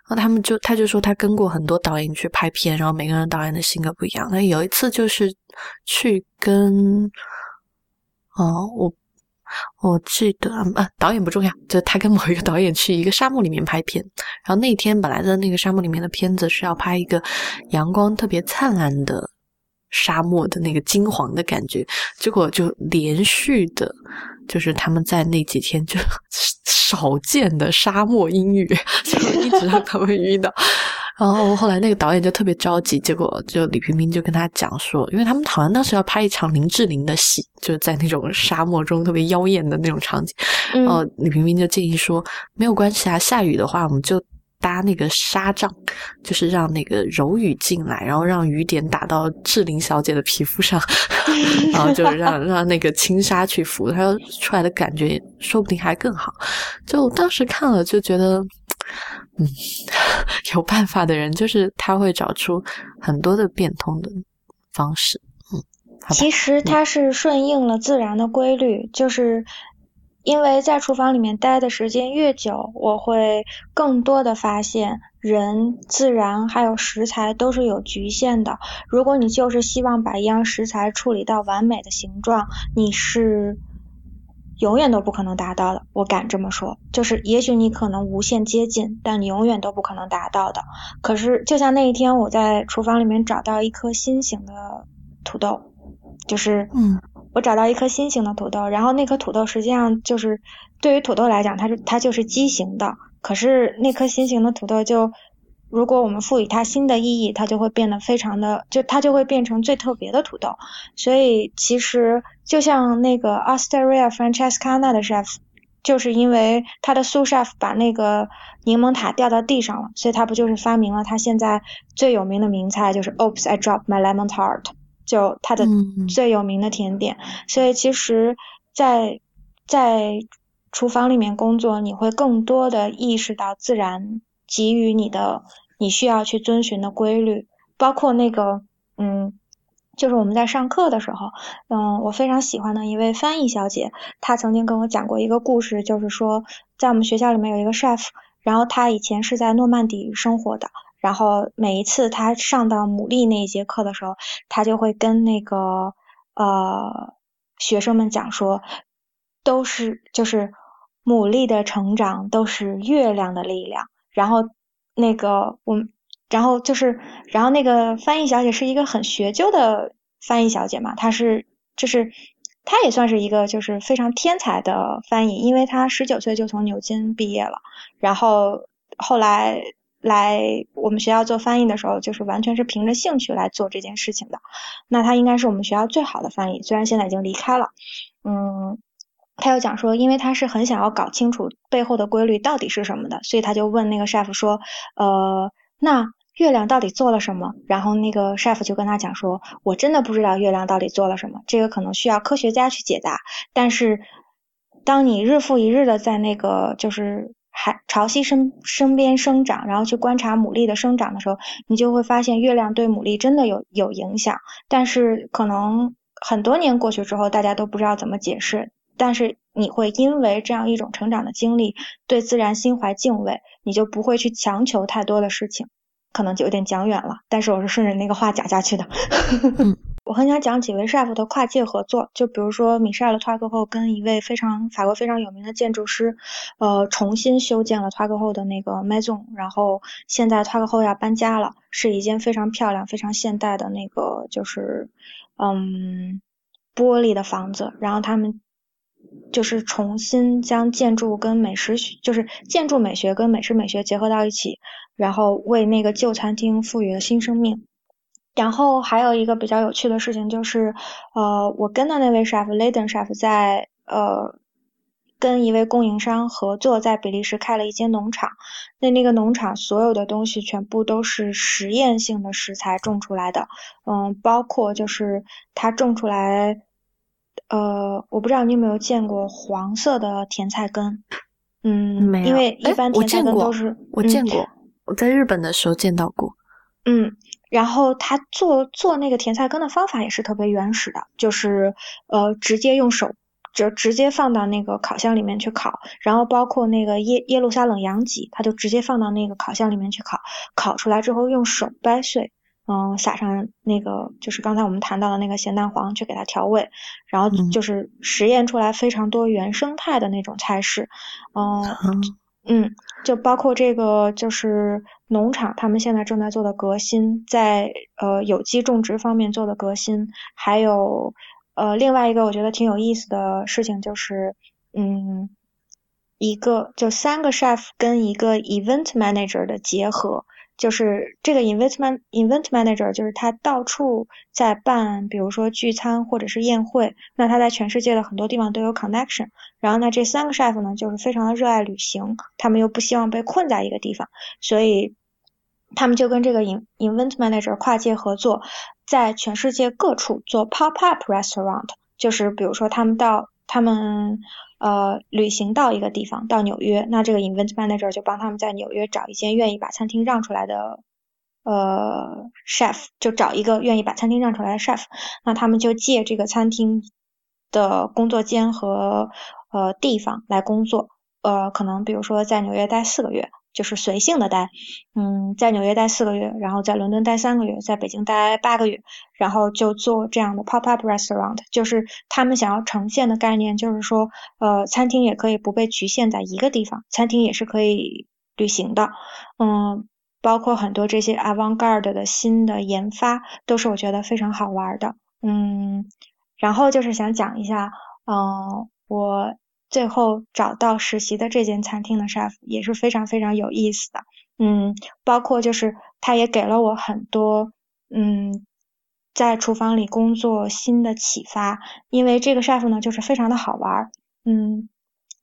Speaker 1: 然后他们就他就说他跟过很多导演去拍片，然后每个人导演的性格不一样。那有一次就是去跟。哦，我我记得啊，导演不重要，就他跟某一个导演去一个沙漠里面拍片，然后那天本来的那个沙漠里面的片子是要拍一个阳光特别灿烂的沙漠的那个金黄的感觉，结果就连续的，就是他们在那几天就 少见的沙漠阴雨，就一直让他们遇到。然后后来那个导演就特别着急，结果就李冰冰就跟他讲说，因为他们好像当时要拍一场林志玲的戏，就是在那种沙漠中特别妖艳的那种场景。然后李冰冰就建议说，没有关系啊，下雨的话我们就搭那个纱帐，就是让那个柔雨进来，然后让雨点打到志玲小姐的皮肤上，然后就让让那个轻纱去拂，她出来的感觉说不定还更好。就当时看了就觉得，嗯，有办法的人就是他会找出很多的变通的方式。嗯，
Speaker 2: 其实它是顺应了自然的规律，就是。因为在厨房里面待的时间越久，我会更多的发现人、自然还有食材都是有局限的。如果你就是希望把一样食材处理到完美的形状，你是永远都不可能达到的。我敢这么说，就是也许你可能无限接近，但你永远都不可能达到的。可是就像那一天，我在厨房里面找到一颗心形的土豆，就是
Speaker 1: 嗯。
Speaker 2: 我找到一颗心形的土豆，然后那颗土豆实际上就是对于土豆来讲，它是它就是畸形的。可是那颗心形的土豆，就如果我们赋予它新的意义，它就会变得非常的，就它就会变成最特别的土豆。所以其实就像那个 Osteria Francescana 的 chef，就是因为他的 sous chef 把那个柠檬塔掉到地上了，所以他不就是发明了他现在最有名的名菜，就是 Oops I dropped my lemon tart。就他的最有名的甜点，所以其实，在在厨房里面工作，你会更多的意识到自然给予你的你需要去遵循的规律，包括那个，嗯，就是我们在上课的时候，嗯，我非常喜欢的一位翻译小姐，她曾经跟我讲过一个故事，就是说，在我们学校里面有一个 chef，然后他以前是在诺曼底生活的。然后每一次他上到牡蛎那一节课的时候，他就会跟那个呃学生们讲说，都是就是牡蛎的成长都是月亮的力量。然后那个我们，然后就是然后那个翻译小姐是一个很学究的翻译小姐嘛，她是就是她也算是一个就是非常天才的翻译，因为她十九岁就从牛津毕业了，然后后来。来我们学校做翻译的时候，就是完全是凭着兴趣来做这件事情的。那她应该是我们学校最好的翻译，虽然现在已经离开了。嗯，他又讲说，因为他是很想要搞清楚背后的规律到底是什么的，所以他就问那个 chef 说，呃，那月亮到底做了什么？然后那个 chef 就跟他讲说，我真的不知道月亮到底做了什么，这个可能需要科学家去解答。但是当你日复一日的在那个就是。海潮汐身身边生长，然后去观察牡蛎的生长的时候，你就会发现月亮对牡蛎真的有有影响。但是可能很多年过去之后，大家都不知道怎么解释。但是你会因为这样一种成长的经历，对自然心怀敬畏，你就不会去强求太多的事情。可能就有点讲远了，但是我是顺着那个话讲下去的。我很想讲几位 chef 的跨界合作，就比如说米歇尔·托克后跟一位非常法国非常有名的建筑师，呃，重新修建了托克后的那个 maison，然后现在托克后要搬家了，是一间非常漂亮、非常现代的那个就是嗯玻璃的房子，然后他们就是重新将建筑跟美食就是建筑美学跟美食美学结合到一起，然后为那个旧餐厅赋予了新生命。然后还有一个比较有趣的事情就是，呃，我跟的那位 chef Laden chef 在呃跟一位供应商合作，在比利时开了一间农场。那那个农场所有的东西全部都是实验性的食材种出来的，嗯，包括就是他种出来，呃，我不知道你有没有见过黄色的甜菜根，嗯，
Speaker 1: 没有，
Speaker 2: 因为一般甜菜根都是
Speaker 1: 我见过，我在日本的时候见到过，
Speaker 2: 嗯。然后他做做那个甜菜根的方法也是特别原始的，就是呃直接用手就直接放到那个烤箱里面去烤，然后包括那个耶耶路撒冷羊脊，他就直接放到那个烤箱里面去烤，烤出来之后用手掰碎，嗯撒上那个就是刚才我们谈到的那个咸蛋黄去给它调味，然后就是实验出来非常多原生态的那种菜式，嗯。嗯，就包括这个，就是农场他们现在正在做的革新，在呃有机种植方面做的革新，还有呃另外一个我觉得挺有意思的事情就是，嗯，一个就三个 chef 跟一个 event manager 的结合，就是这个 event man event manager，就是他到处在办，比如说聚餐或者是宴会，那他在全世界的很多地方都有 connection。然后呢，这三个 chef 呢，就是非常的热爱旅行，他们又不希望被困在一个地方，所以他们就跟这个 event manager 跨界合作，在全世界各处做 pop up restaurant，就是比如说他们到他们。呃，旅行到一个地方，到纽约，那这个 invent manager 就帮他们在纽约找一间愿意把餐厅让出来的呃 chef，就找一个愿意把餐厅让出来的 chef，那他们就借这个餐厅的工作间和呃地方来工作，呃，可能比如说在纽约待四个月。就是随性的待，嗯，在纽约待四个月，然后在伦敦待三个月，在北京待八个月，然后就做这样的 pop up restaurant。就是他们想要呈现的概念，就是说，呃，餐厅也可以不被局限在一个地方，餐厅也是可以旅行的，嗯，包括很多这些 avant garde 的新的研发，都是我觉得非常好玩的，嗯，然后就是想讲一下，嗯，我。最后找到实习的这间餐厅的 chef 也是非常非常有意思的，嗯，包括就是他也给了我很多，嗯，在厨房里工作新的启发，因为这个 chef 呢就是非常的好玩，嗯，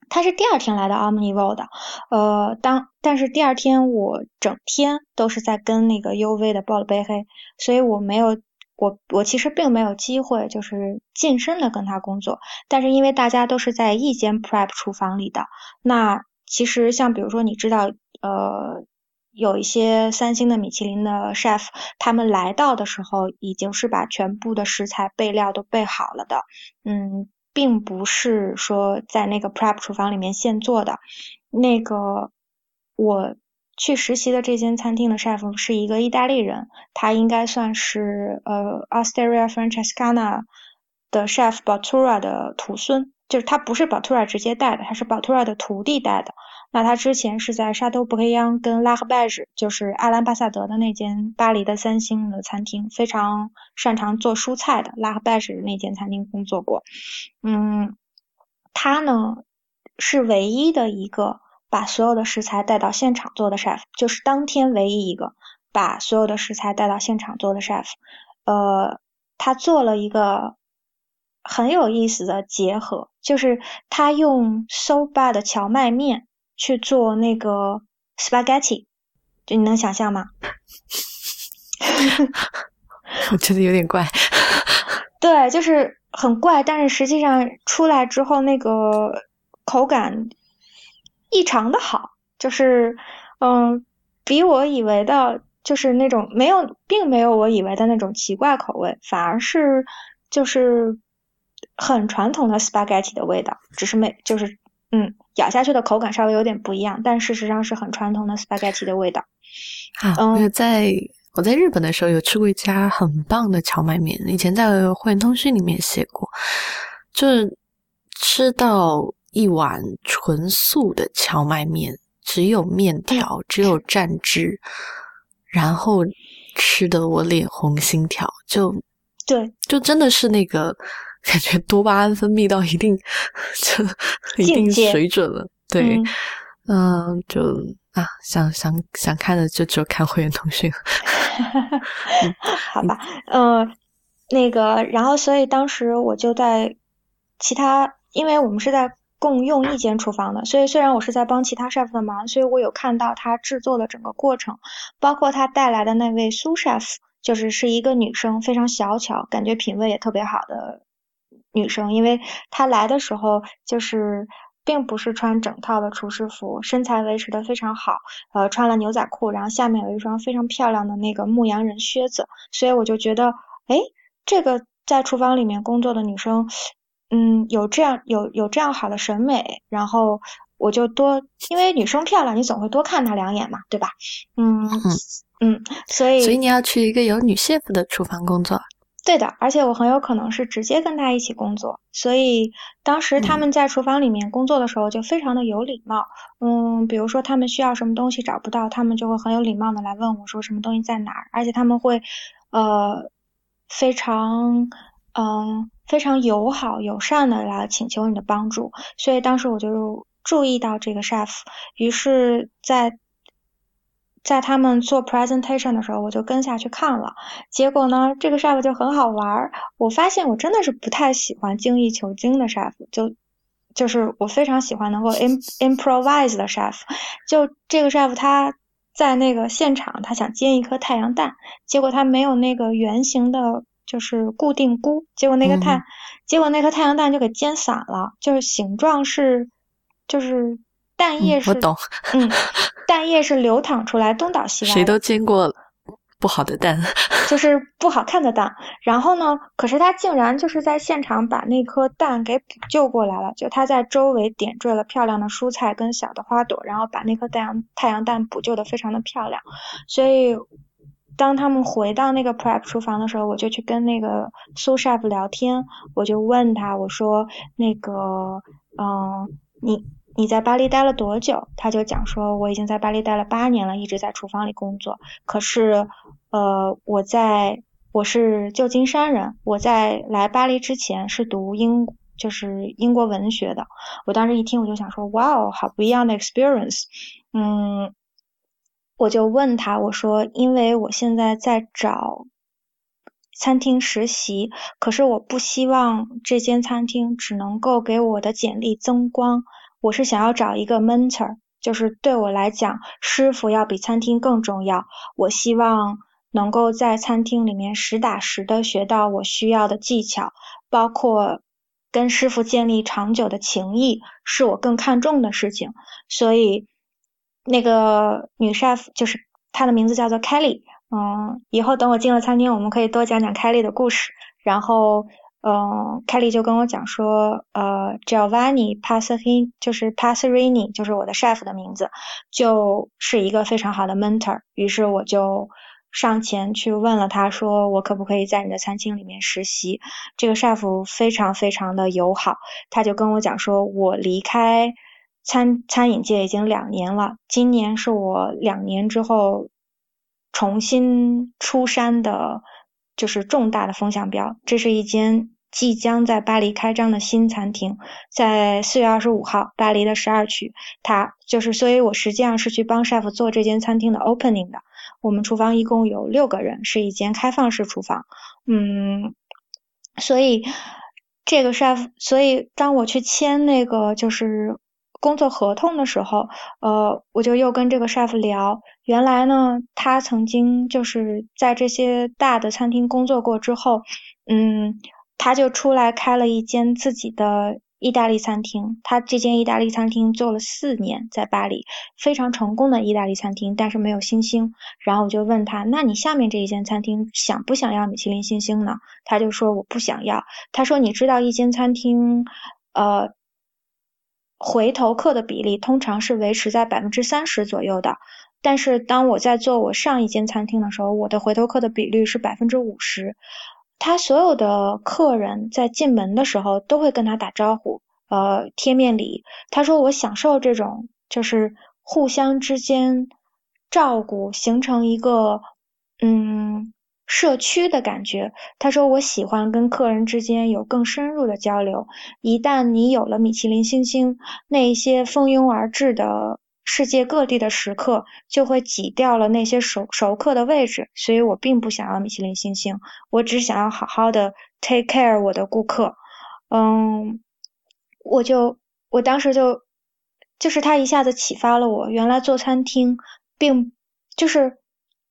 Speaker 2: 他是第二天来的 Omnivo 的，呃，当但是第二天我整天都是在跟那个 UV 的报了杯黑，所以我没有。我我其实并没有机会，就是近身的跟他工作，但是因为大家都是在一间 prep 厨房里的，那其实像比如说你知道，呃，有一些三星的米其林的 chef，他们来到的时候已经是把全部的食材备料都备好了的，嗯，并不是说在那个 prep 厨房里面现做的，那个我。去实习的这间餐厅的 chef 是一个意大利人，他应该算是呃 Osteria Francescana 的 chef Botura 的徒孙，就是他不是 Botura 直接带的，他是 Bottura 的徒弟带的。那他之前是在沙都布黑央跟拉赫贝什，就是阿兰巴萨德的那间巴黎的三星的餐厅，非常擅长做蔬菜的拉赫贝什那间餐厅工作过。嗯，他呢是唯一的一个。把所有的食材带到现场做的 chef，就是当天唯一一个把所有的食材带到现场做的 chef。呃，他做了一个很有意思的结合，就是他用 soba 的荞麦面去做那个 spaghetti，就你能想象吗？
Speaker 1: 我觉得有点怪。
Speaker 2: 对，就是很怪，但是实际上出来之后那个口感。异常的好，就是嗯，比我以为的，就是那种没有，并没有我以为的那种奇怪口味，反而是就是很传统的 spaghetti 的味道，只是没就是嗯，咬下去的口感稍微有点不一样，但事实上是很传统的 spaghetti 的味道。
Speaker 1: 啊，我在我在日本的时候有吃过一家很棒的荞麦面，以前在会员通讯里面写过，就是吃到。一碗纯素的荞麦面，只有面条，只有蘸汁，然后吃的我脸红心跳，就
Speaker 2: 对，
Speaker 1: 就真的是那个感觉多巴胺分泌到一定就一定水准了，对，嗯，就啊，想想想看的就只有看会员通讯，
Speaker 2: 好吧，嗯，那个，然后所以当时我就在其他，因为我们是在。共用一间厨房的，所以虽然我是在帮其他 chef 的忙，所以我有看到他制作的整个过程，包括他带来的那位苏 chef，就是是一个女生，非常小巧，感觉品味也特别好的女生，因为她来的时候就是并不是穿整套的厨师服，身材维持的非常好，呃，穿了牛仔裤，然后下面有一双非常漂亮的那个牧羊人靴子，所以我就觉得，哎，这个在厨房里面工作的女生。嗯，有这样有有这样好的审美，然后我就多，因为女生漂亮，你总会多看她两眼嘛，对吧？嗯嗯嗯，所以
Speaker 1: 所以你要去一个有女 chef 的厨房工作，
Speaker 2: 对的，而且我很有可能是直接跟她一起工作，所以当时他们在厨房里面工作的时候就非常的有礼貌。嗯，比如说他们需要什么东西找不到，他们就会很有礼貌的来问我说什么东西在哪儿，而且他们会呃非常。嗯，非常友好友善的来请求你的帮助，所以当时我就注意到这个 chef，于是，在在他们做 presentation 的时候，我就跟下去看了。结果呢，这个 chef 就很好玩儿。我发现我真的是不太喜欢精益求精的 chef，就就是我非常喜欢能够 improvise 的 chef。就这个 chef 他在那个现场，他想煎一颗太阳蛋，结果他没有那个圆形的，就是固定箍，结果那个太，结果那颗太阳蛋就给煎散了，就是形状是，就是。蛋液是，
Speaker 1: 我懂，
Speaker 2: 嗯，蛋液是流淌出来，东倒西歪。
Speaker 1: 谁都煎过不好的蛋，
Speaker 2: 就是不好看的蛋。然后呢，可是他竟然就是在现场把那颗蛋给补救过来了，就他在周围点缀了漂亮的蔬菜跟小的花朵，然后把那颗太阳太阳蛋补救的非常的漂亮。所以当他们回到那个 prep 厨房的时候，我就去跟那个苏 chef 聊天，我就问他，我说那个，嗯，你。你在巴黎待了多久？他就讲说，我已经在巴黎待了八年了，一直在厨房里工作。可是，呃，我在我是旧金山人，我在来巴黎之前是读英就是英国文学的。我当时一听我就想说，哇哦，好不一样的 experience。嗯，我就问他，我说，因为我现在在找餐厅实习，可是我不希望这间餐厅只能够给我的简历增光。我是想要找一个 mentor，就是对我来讲，师傅要比餐厅更重要。我希望能够在餐厅里面实打实的学到我需要的技巧，包括跟师傅建立长久的情谊，是我更看重的事情。所以，那个女 chef 就是她的名字叫做 Kelly，嗯，以后等我进了餐厅，我们可以多讲讲 Kelly 的故事。然后。嗯，Kelly 就跟我讲说，呃，Giovanni Passerini 就是 Passerini 就是我的 chef 的名字，就是一个非常好的 mentor。于是我就上前去问了他，说我可不可以在你的餐厅里面实习？这个 chef 非常非常的友好，他就跟我讲说，我离开餐餐饮界已经两年了，今年是我两年之后重新出山的。就是重大的风向标，这是一间即将在巴黎开张的新餐厅，在四月二十五号，巴黎的十二区。它就是，所以我实际上是去帮 chef 做这间餐厅的 opening 的。我们厨房一共有六个人，是一间开放式厨房。嗯，所以这个 chef，所以当我去签那个就是。工作合同的时候，呃，我就又跟这个 chef 聊，原来呢，他曾经就是在这些大的餐厅工作过之后，嗯，他就出来开了一间自己的意大利餐厅。他这间意大利餐厅做了四年，在巴黎非常成功的意大利餐厅，但是没有星星。然后我就问他，那你下面这一间餐厅想不想要米其林星星呢？他就说我不想要。他说你知道一间餐厅，呃。回头客的比例通常是维持在百分之三十左右的，但是当我在做我上一间餐厅的时候，我的回头客的比率是百分之五十。他所有的客人在进门的时候都会跟他打招呼，呃，贴面礼。他说我享受这种就是互相之间照顾，形成一个嗯。社区的感觉，他说我喜欢跟客人之间有更深入的交流。一旦你有了米其林星星，那一些蜂拥而至的世界各地的食客就会挤掉了那些熟熟客的位置。所以我并不想要米其林星星，我只想要好好的 take care 我的顾客。嗯，我就我当时就就是他一下子启发了我，原来做餐厅并就是。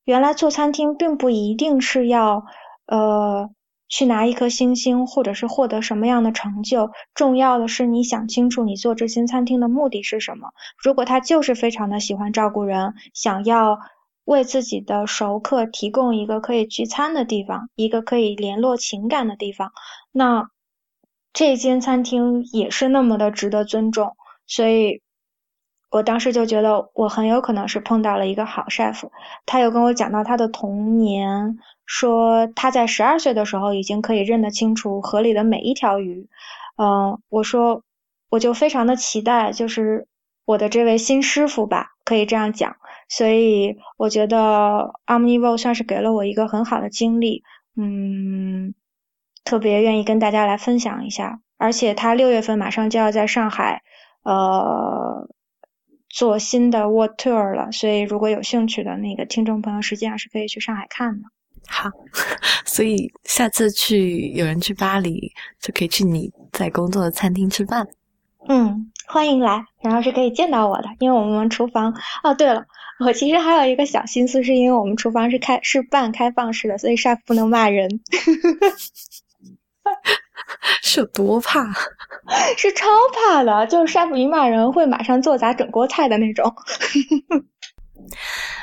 Speaker 2: 原来做餐厅并不一定是要呃去拿一颗星星，或者是获得什么样的成就。重要的是你想清楚你做这间餐厅的目的是什么。如果他就是非常的喜欢照顾人，想要为自己的熟客提供一个可以聚餐的地方，一个可以联络情感的地方，那这间餐厅也是那么的值得尊重。所以。我当时就觉得我很有可能是碰到了一个好 chef，他又跟我讲到他的童年，说他在十二岁的时候已经可以认得清楚河里的每一条鱼。嗯，我说我就非常的期待，就是我的这位新师傅吧，可以这样讲。所以我觉得 Omnivo 算是给了我一个很好的经历，嗯，特别愿意跟大家来分享一下。而且他六月份马上就要在上海，呃。做新的 World Tour 了，所以如果有兴趣的那个听众朋友，实际上是可以去上海看的。
Speaker 1: 好，所以下次去有人去巴黎，就可以去你在工作的餐厅吃饭。
Speaker 2: 嗯，欢迎来，然后是可以见到我的，因为我们厨房。哦，对了，我其实还有一个小心思，是因为我们厨房是开是半开放式的，所以 chef 不能骂人。
Speaker 1: 是有多怕？
Speaker 2: 是超怕的，就是 chef 一骂人会马上做砸整锅菜的那种。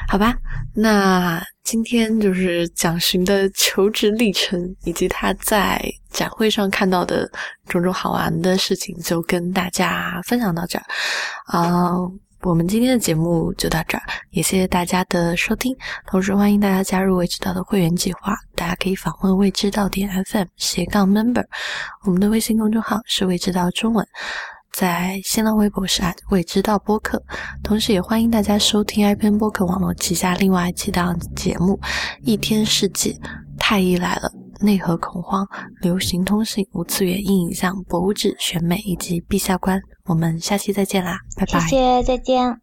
Speaker 1: 好吧，那今天就是蒋寻的求职历程，以及他在展会上看到的种种好玩的事情，就跟大家分享到这儿。啊，我们今天的节目就到这儿，也谢谢大家的收听。同时欢迎大家加入未知道的会员计划，大家可以访问未知道点 FM 斜杠 member，我们的微信公众号是未知道中文。在新浪微博是未知道播客，同时也欢迎大家收听 iPn 播客网络旗下另外几档节目：一天世界、太医来了、内核恐慌、流行通信、无次元阴影像、博物志、选美以及陛下观。我们下期再见啦，拜拜！
Speaker 2: 谢谢，再见。